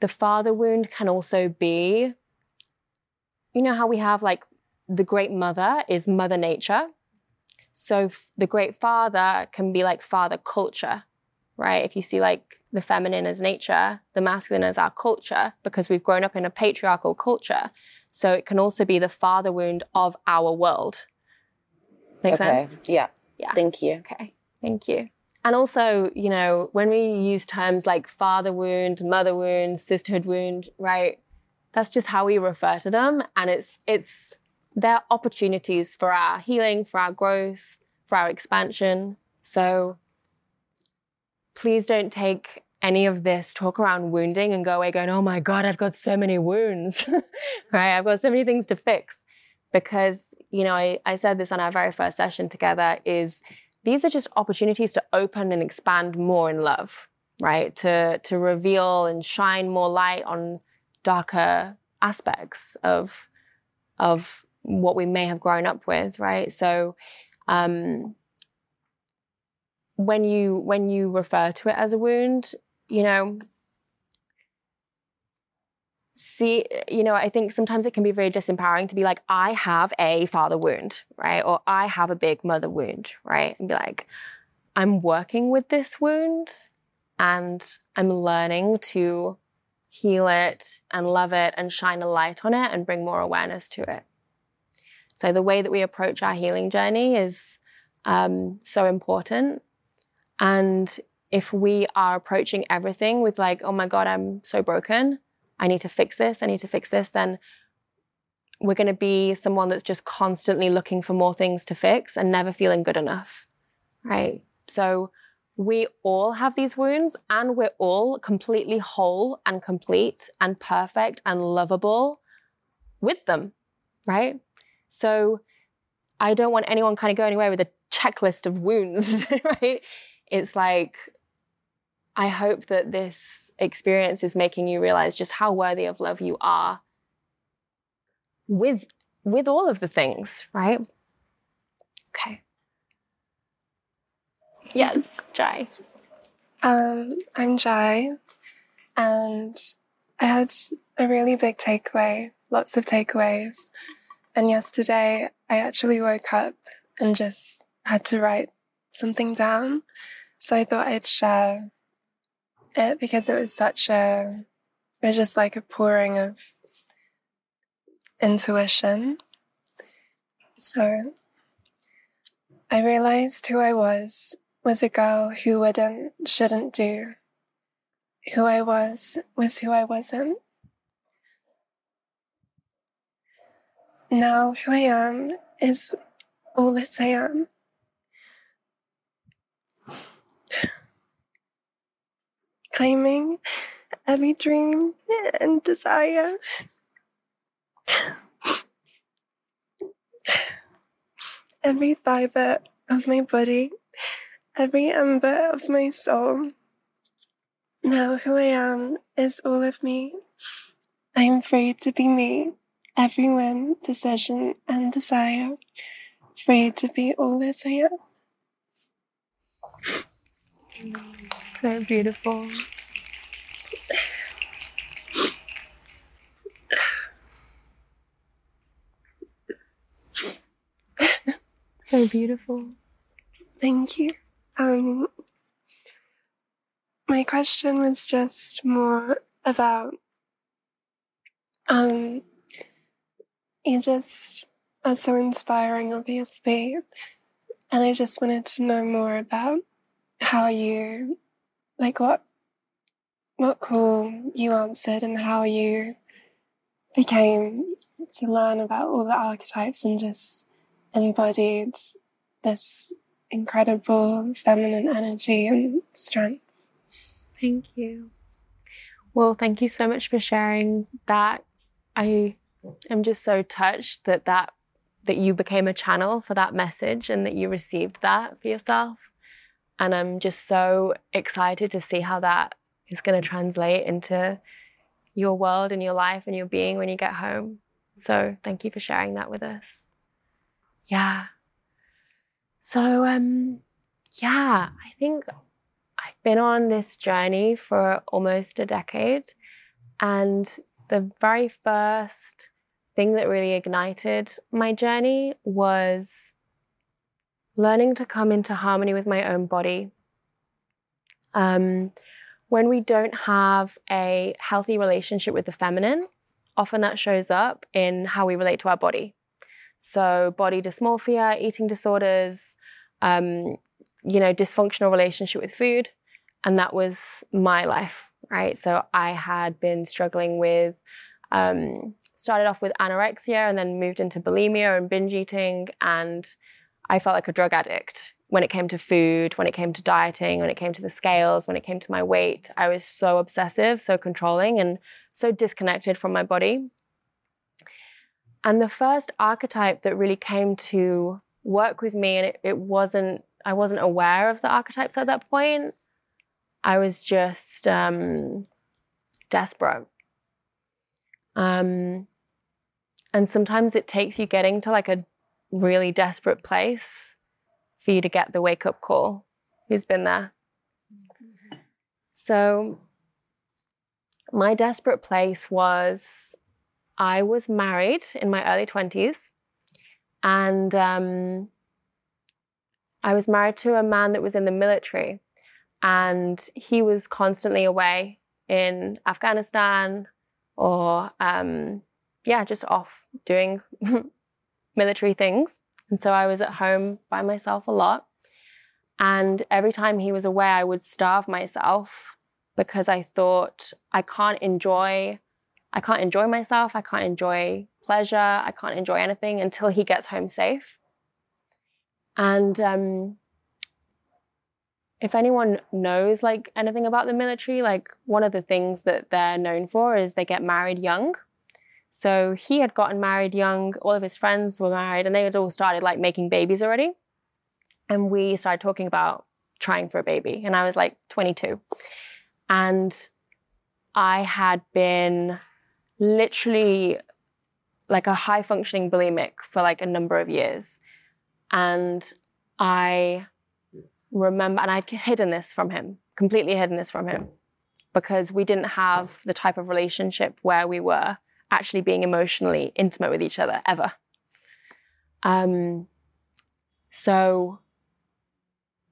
the father wound can also be, you know, how we have like the great mother is Mother Nature. So f- the great father can be like father culture, right? If you see like the feminine as nature, the masculine as our culture, because we've grown up in a patriarchal culture. So it can also be the father wound of our world. Make okay sense? yeah Yeah. thank you Okay, thank you. And also, you know, when we use terms like father wound, mother wound, sisterhood wound, right? That's just how we refer to them. And it's it's they're opportunities for our healing, for our growth, for our expansion. So please don't take any of this talk around wounding and go away going, oh my God, I've got so many wounds, right? I've got so many things to fix. Because, you know, I, I said this on our very first session together is these are just opportunities to open and expand more in love, right? To, to reveal and shine more light on darker aspects of, of what we may have grown up with, right? So, um, when you when you refer to it as a wound, you know, see, you know, I think sometimes it can be very disempowering to be like, I have a father wound, right? Or I have a big mother wound, right? And be like, I'm working with this wound and I'm learning to heal it and love it and shine a light on it and bring more awareness to it. So the way that we approach our healing journey is um, so important. And if we are approaching everything with, like, oh my God, I'm so broken, I need to fix this, I need to fix this, then we're going to be someone that's just constantly looking for more things to fix and never feeling good enough. Right. So we all have these wounds and we're all completely whole and complete and perfect and lovable with them. Right. So I don't want anyone kind of going away with a checklist of wounds. right. It's like, I hope that this experience is making you realize just how worthy of love you are with with all of the things, right? Okay. Yes, Jai. Um, I'm Jai, and I had a really big takeaway, lots of takeaways. And yesterday, I actually woke up and just had to write something down. So I thought I'd share it because it was such a, it was just like a pouring of intuition. So I realized who I was was a girl who wouldn't, shouldn't do. Who I was was who I wasn't. Now who I am is all that I am. Claiming every dream and desire every fiber of my body, every ember of my soul. Now who I am is all of me. I am free to be me, every whim, decision, and desire. Free to be all that I am. So beautiful. So beautiful. Thank you. Um, my question was just more about um, you just are so inspiring, obviously, and I just wanted to know more about how you, like, what what cool you answered and how you became to learn about all the archetypes and just embodied this incredible feminine energy and strength. Thank you. Well, thank you so much for sharing that. I am just so touched that that that you became a channel for that message and that you received that for yourself. And I'm just so excited to see how that is going to translate into your world and your life and your being when you get home. So, thank you for sharing that with us. Yeah. So, um, yeah, I think I've been on this journey for almost a decade. And the very first thing that really ignited my journey was learning to come into harmony with my own body. Um, when we don't have a healthy relationship with the feminine, often that shows up in how we relate to our body. So, body dysmorphia, eating disorders, um, you know, dysfunctional relationship with food. And that was my life, right? So, I had been struggling with, um, started off with anorexia and then moved into bulimia and binge eating. And I felt like a drug addict when it came to food, when it came to dieting, when it came to the scales, when it came to my weight. I was so obsessive, so controlling, and so disconnected from my body. And the first archetype that really came to work with me, and it, it wasn't, I wasn't aware of the archetypes at that point. I was just um, desperate. Um, and sometimes it takes you getting to like a really desperate place for you to get the wake up call. Who's been there? So, my desperate place was I was married in my early 20s, and um, I was married to a man that was in the military, and he was constantly away in Afghanistan or, um, yeah, just off doing military things. And so I was at home by myself a lot. And every time he was away, I would starve myself because I thought I can't enjoy I can't enjoy myself, I can't enjoy pleasure, I can't enjoy anything until he gets home safe. And um, if anyone knows like anything about the military, like one of the things that they're known for is they get married young. So he had gotten married young, all of his friends were married, and they had all started like making babies already. And we started talking about trying for a baby. And I was like 22. And I had been literally like a high functioning bulimic for like a number of years. And I remember, and I'd hidden this from him, completely hidden this from him, because we didn't have the type of relationship where we were actually being emotionally intimate with each other ever. Um, so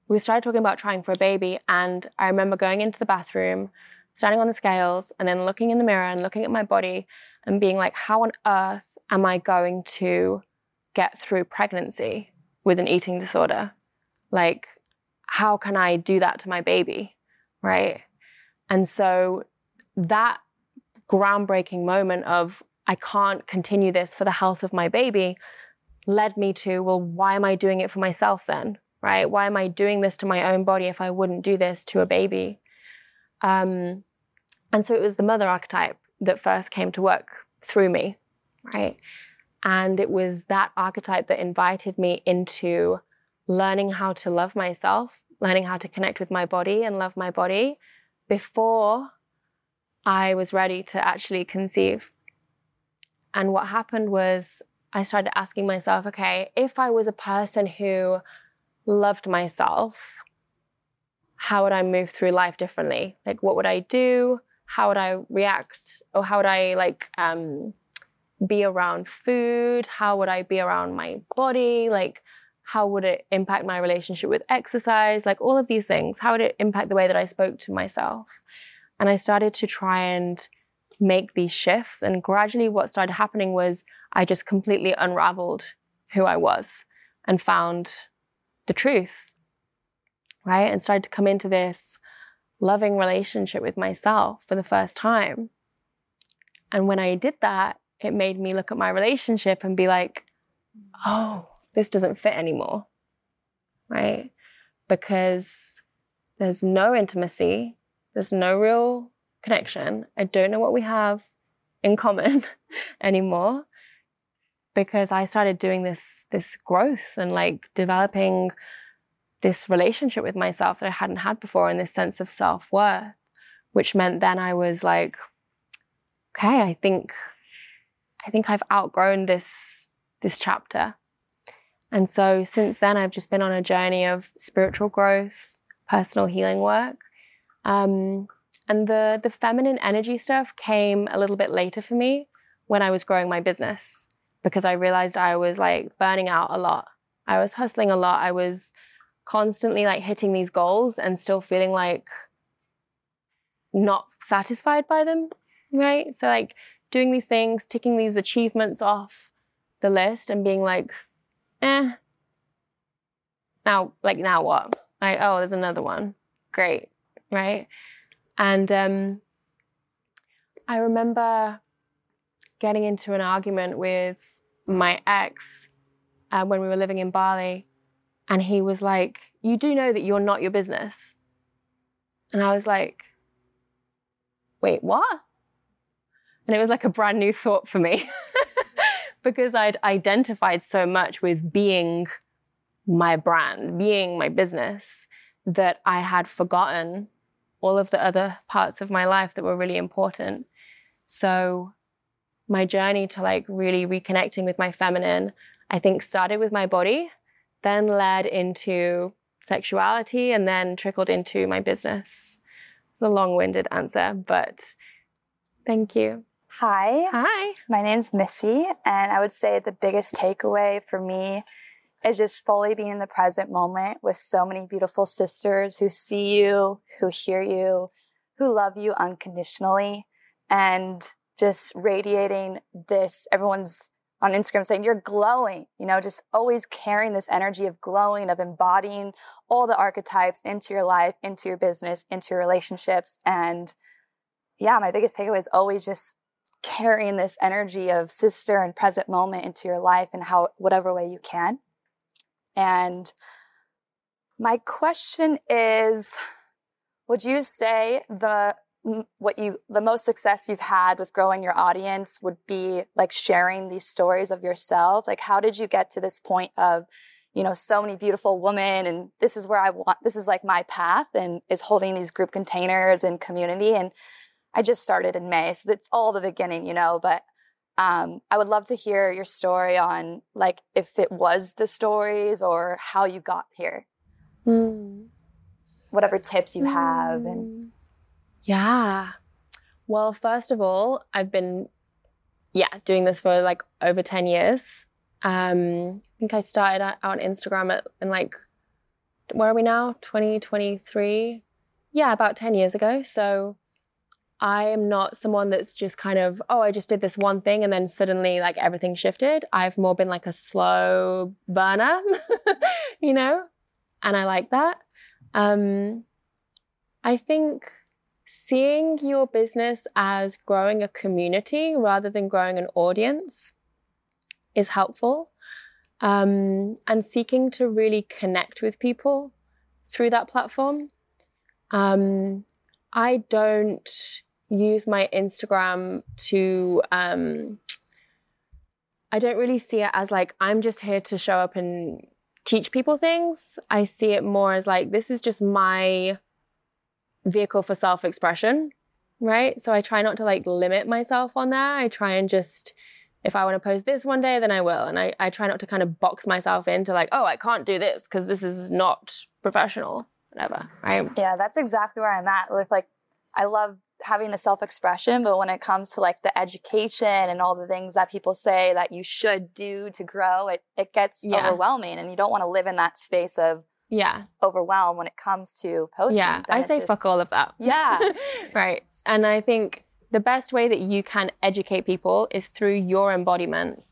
we started talking about trying for a baby, and I remember going into the bathroom standing on the scales and then looking in the mirror and looking at my body and being like, how on earth am I going to get through pregnancy with an eating disorder? Like, how can I do that to my baby? Right. And so that groundbreaking moment of, I can't continue this for the health of my baby led me to, well, why am I doing it for myself then? Right? Why am I doing this to my own body if I wouldn't do this to a baby? Um, and so it was the mother archetype that first came to work through me, right? And it was that archetype that invited me into learning how to love myself, learning how to connect with my body and love my body before I was ready to actually conceive. And what happened was I started asking myself, okay, if I was a person who loved myself, how would I move through life differently? Like, what would I do? How would I react or how would I like um, be around food? How would I be around my body? Like, how would it impact my relationship with exercise? Like, all of these things. How would it impact the way that I spoke to myself? And I started to try and make these shifts. And gradually, what started happening was I just completely unraveled who I was and found the truth, right? And started to come into this loving relationship with myself for the first time. And when I did that, it made me look at my relationship and be like, oh, this doesn't fit anymore. Right? Because there's no intimacy, there's no real connection. I don't know what we have in common anymore because I started doing this this growth and like developing this relationship with myself that I hadn't had before and this sense of self worth, which meant then I was like, okay, I think, I think I've outgrown this this chapter. And so since then, I've just been on a journey of spiritual growth, personal healing work. Um, and the, the feminine energy stuff came a little bit later for me when I was growing my business because I realized I was like burning out a lot. I was hustling a lot. I was constantly like hitting these goals and still feeling like not satisfied by them, right? So like doing these things, ticking these achievements off the list and being like, eh, now, like now what? Like, oh, there's another one. Great, right? And um, I remember getting into an argument with my ex uh, when we were living in Bali and he was like, You do know that you're not your business. And I was like, Wait, what? And it was like a brand new thought for me because I'd identified so much with being my brand, being my business, that I had forgotten all of the other parts of my life that were really important. So, my journey to like really reconnecting with my feminine, I think started with my body then led into sexuality and then trickled into my business. It's a long winded answer, but thank you. Hi. Hi. My name's Missy, and I would say the biggest takeaway for me is just fully being in the present moment with so many beautiful sisters who see you, who hear you, who love you unconditionally, and just radiating this everyone's on Instagram saying you're glowing, you know, just always carrying this energy of glowing, of embodying all the archetypes into your life, into your business, into your relationships. And yeah, my biggest takeaway is always just carrying this energy of sister and present moment into your life in how whatever way you can. And my question is would you say the what you the most success you've had with growing your audience would be like sharing these stories of yourself like how did you get to this point of you know so many beautiful women and this is where i want this is like my path and is holding these group containers and community and i just started in may so it's all the beginning you know but um, i would love to hear your story on like if it was the stories or how you got here mm. whatever tips you have and hmm. Yeah. Well, first of all, I've been, yeah, doing this for like over 10 years. Um, I think I started out on Instagram at, in like, where are we now? 2023? Yeah, about 10 years ago. So I am not someone that's just kind of, oh, I just did this one thing and then suddenly like everything shifted. I've more been like a slow burner, you know? And I like that. Um, I think seeing your business as growing a community rather than growing an audience is helpful. Um, and seeking to really connect with people through that platform. Um, I don't use my Instagram to, um, I don't really see it as like, I'm just here to show up and teach people things. I see it more as like, this is just my vehicle for self expression, right? So I try not to like limit myself on that. I try and just, if I want to post this one day, then I will. And I, I try not to kind of box myself into like, oh, I can't do this because this is not professional, whatever, right? Yeah, that's exactly where I'm at. With like, I love having the self expression, but when it comes to like the education and all the things that people say that you should do to grow, it, it gets yeah. overwhelming. And you don't want to live in that space of, yeah overwhelmed when it comes to posting. Yeah, I say just, fuck all of that. Yeah, right. And I think the best way that you can educate people is through your embodiment,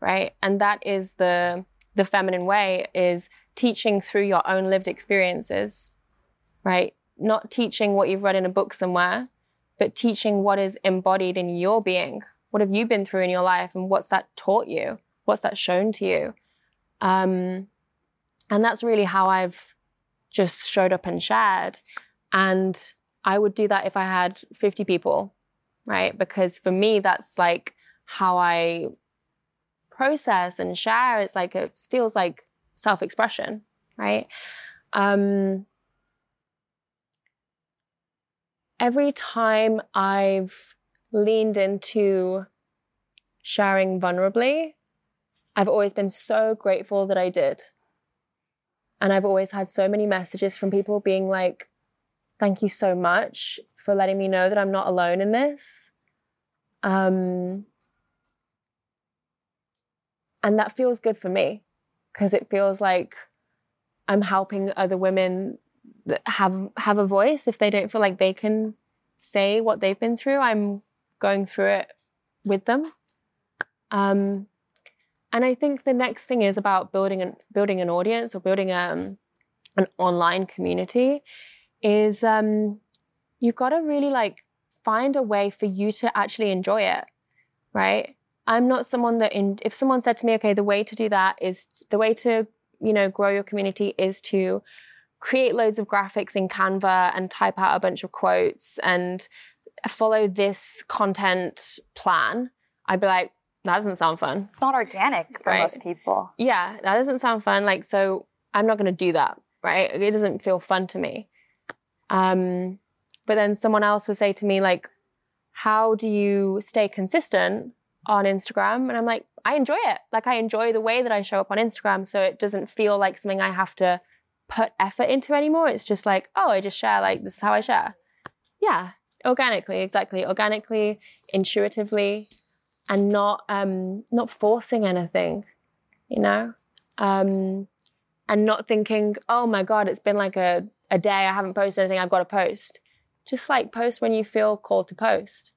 right? And that is the the feminine way is teaching through your own lived experiences, right? Not teaching what you've read in a book somewhere, but teaching what is embodied in your being. What have you been through in your life, and what's that taught you? What's that shown to you? Um, and that's really how I've just showed up and shared. And I would do that if I had 50 people, right? Because for me, that's like how I process and share. It's like, it feels like self expression, right? Um, every time I've leaned into sharing vulnerably, I've always been so grateful that I did. And I've always had so many messages from people being like, thank you so much for letting me know that I'm not alone in this. Um, and that feels good for me because it feels like I'm helping other women that have have a voice if they don't feel like they can say what they've been through. I'm going through it with them. Um, and I think the next thing is about building an building an audience or building um, an online community. Is um, you've got to really like find a way for you to actually enjoy it, right? I'm not someone that in, if someone said to me, okay, the way to do that is the way to you know grow your community is to create loads of graphics in Canva and type out a bunch of quotes and follow this content plan. I'd be like, that doesn't sound fun. It's not organic for right? most people. Yeah, that doesn't sound fun. Like, so I'm not going to do that, right? It doesn't feel fun to me. Um, but then someone else would say to me, like, how do you stay consistent on Instagram? And I'm like, I enjoy it. Like, I enjoy the way that I show up on Instagram. So it doesn't feel like something I have to put effort into anymore. It's just like, oh, I just share, like, this is how I share. Yeah, organically, exactly. Organically, intuitively and not um, not forcing anything, you know, um, and not thinking, oh my god, it's been like a a day I haven't posted anything, I've got to post. Just like post when you feel called to post.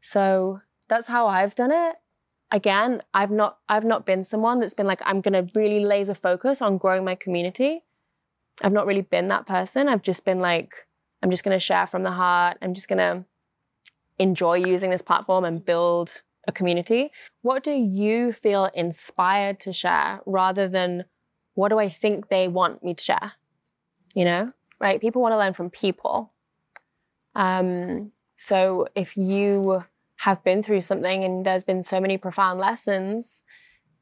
So that's how I've done it, again, I've not I've not been someone that's been like I'm to really laser focus on growing my community. I've not really been that person. I've just been like I'm just to share from the heart. I'm just to enjoy using this platform and build a community. What do you feel inspired to share rather than what do I think they want me to share? You know, right? People want to learn from people. Um, so if you have been through something and there's been so many profound lessons,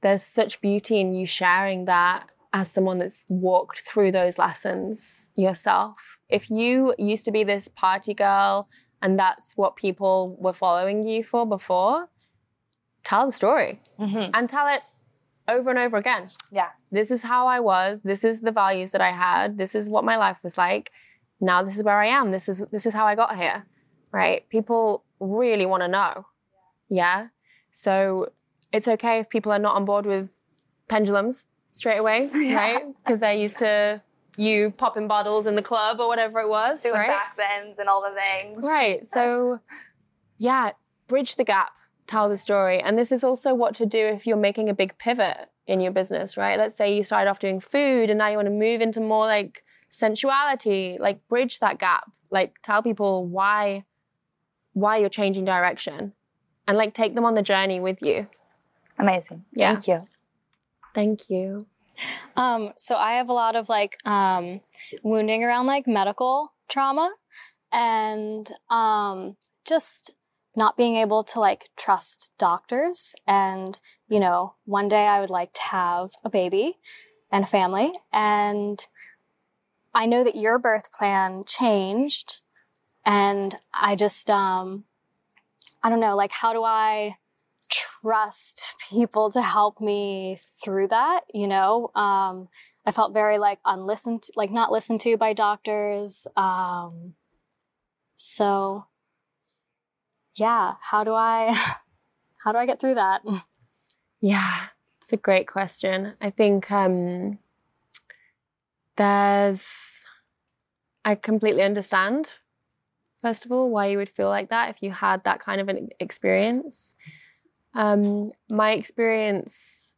there's such beauty in you sharing that as someone that's walked through those lessons yourself. If you used to be this party girl and that's what people were following you for before, tell the story Mm-hmm. and tell it over and over again. Yeah. This is how I was. This is the values that I had. This is what my life was like. Now this is where I am. This is this is how I got here. Right? People really want to know. Yeah. So it's okay if people are not on board with pendulums straight away, right? Because they're used to you popping bottles in the club or whatever it was, Doing right? back bends and all the things. Right. So, yeah, bridge the gap, tell the story. And this is also what to do if you're making a big pivot in your business, right? Let's say you started off doing food and now you want to move into more like sensuality, like bridge that gap. Like tell people why why you're changing direction and like take them on the journey with you. Amazing. Yeah. Thank you. Thank you. Um, so I have a lot of like um, wounding around like medical trauma and um, just not being able to like trust doctors. And, you know, one day I would like to have a baby and a family. And I know that your birth plan changed. And I just, um, I don't know, like, how do I trust people to help me through that you know um, i felt very like unlistened like not listened to by doctors um, so yeah how do i how do i get through that Yeah, it's a great question. I think um, there's, I completely understand, first of all, why you would feel like that if you had that kind of an experience. Um, my experience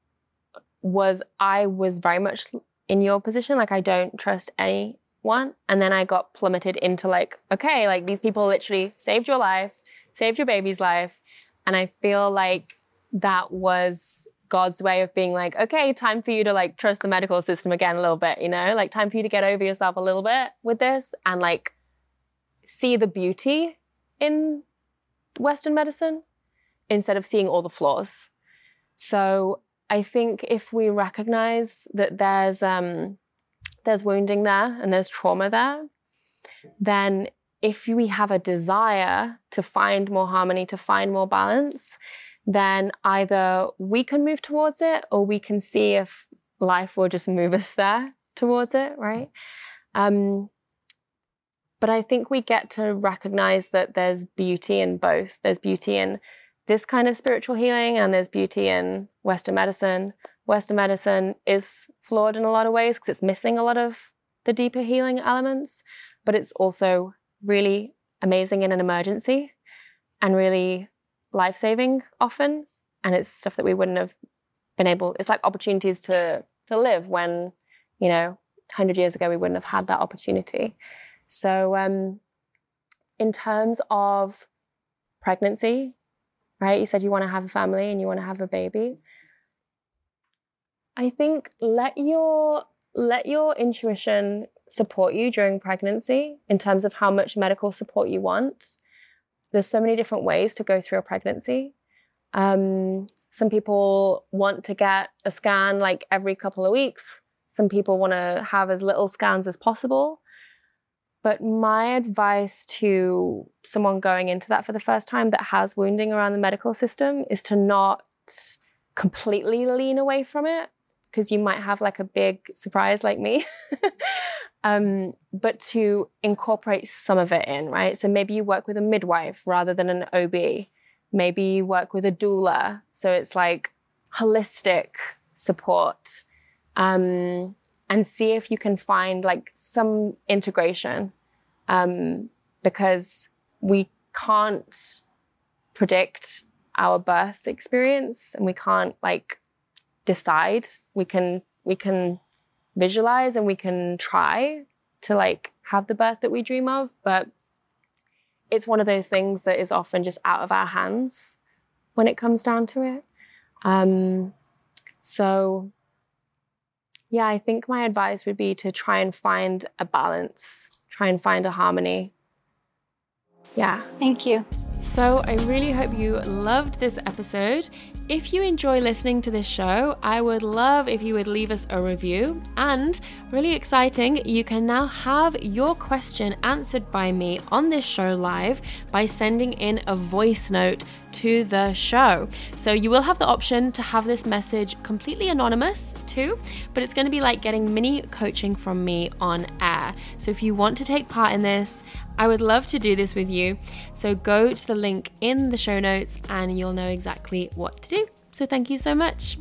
was I was very much in your position. Like, I don't trust anyone. And then I got plummeted into, like, okay, like these people literally saved your life, saved your baby's life. And I feel like that was God's way of being like, okay, time for you to like trust the medical system again a little bit, you know, like time for you to get over yourself a little bit with this and like see the beauty in Western medicine instead of seeing all the flaws. So I think if we recognize that there's um there's wounding there and there's trauma there, then if we have a desire to find more harmony, to find more balance, then either we can move towards it or we can see if life will just move us there towards it, right? Um, but I think we get to recognize that there's beauty in both. There's beauty in this kind of spiritual healing, and there's beauty in Western medicine. Western medicine is flawed in a lot of ways because it's missing a lot of the deeper healing elements, but it's also really amazing in an emergency and really life saving often. And it's stuff that we wouldn't have been able, it's like opportunities to, to live when, you know, 100 years ago we wouldn't have had that opportunity. So, um, in terms of pregnancy, right? You said you want to have a family and you want to have a baby. I think let your let your intuition support you during pregnancy in terms of how much medical support you want. There's so many different ways to go through a pregnancy. Um, some people want to get a scan like every couple of weeks. Some people want to have as little scans as possible. But my advice to someone going into that for the first time that has wounding around the medical system is to not completely lean away from it because you might have like a big surprise like me. um, but to incorporate some of it in, right? So maybe you work with a midwife rather than an OB. Maybe you work with a doula. So it's like holistic support. Um, and see if you can find like some integration um, because we can't predict our birth experience and we can't like decide. We can we can visualize and we can try to like have the birth that we dream of, but it's one of those things that is often just out of our hands when it comes down to it. Um, so, yeah, I think my advice would be to try and find a balance, try and find a harmony. Yeah. Thank you. So, I really hope you loved this episode. If you enjoy listening to this show, I would love if you would leave us a review. And really exciting, you can now have your question answered by me on this show live by sending in a voice note to the show. So you will have the option to have this message completely anonymous too, but it's going to be like getting mini coaching from me on air. So if you want to take part in this, I would love to do this with you. So go to the link in the show notes and you'll know exactly what to do. So thank you so much.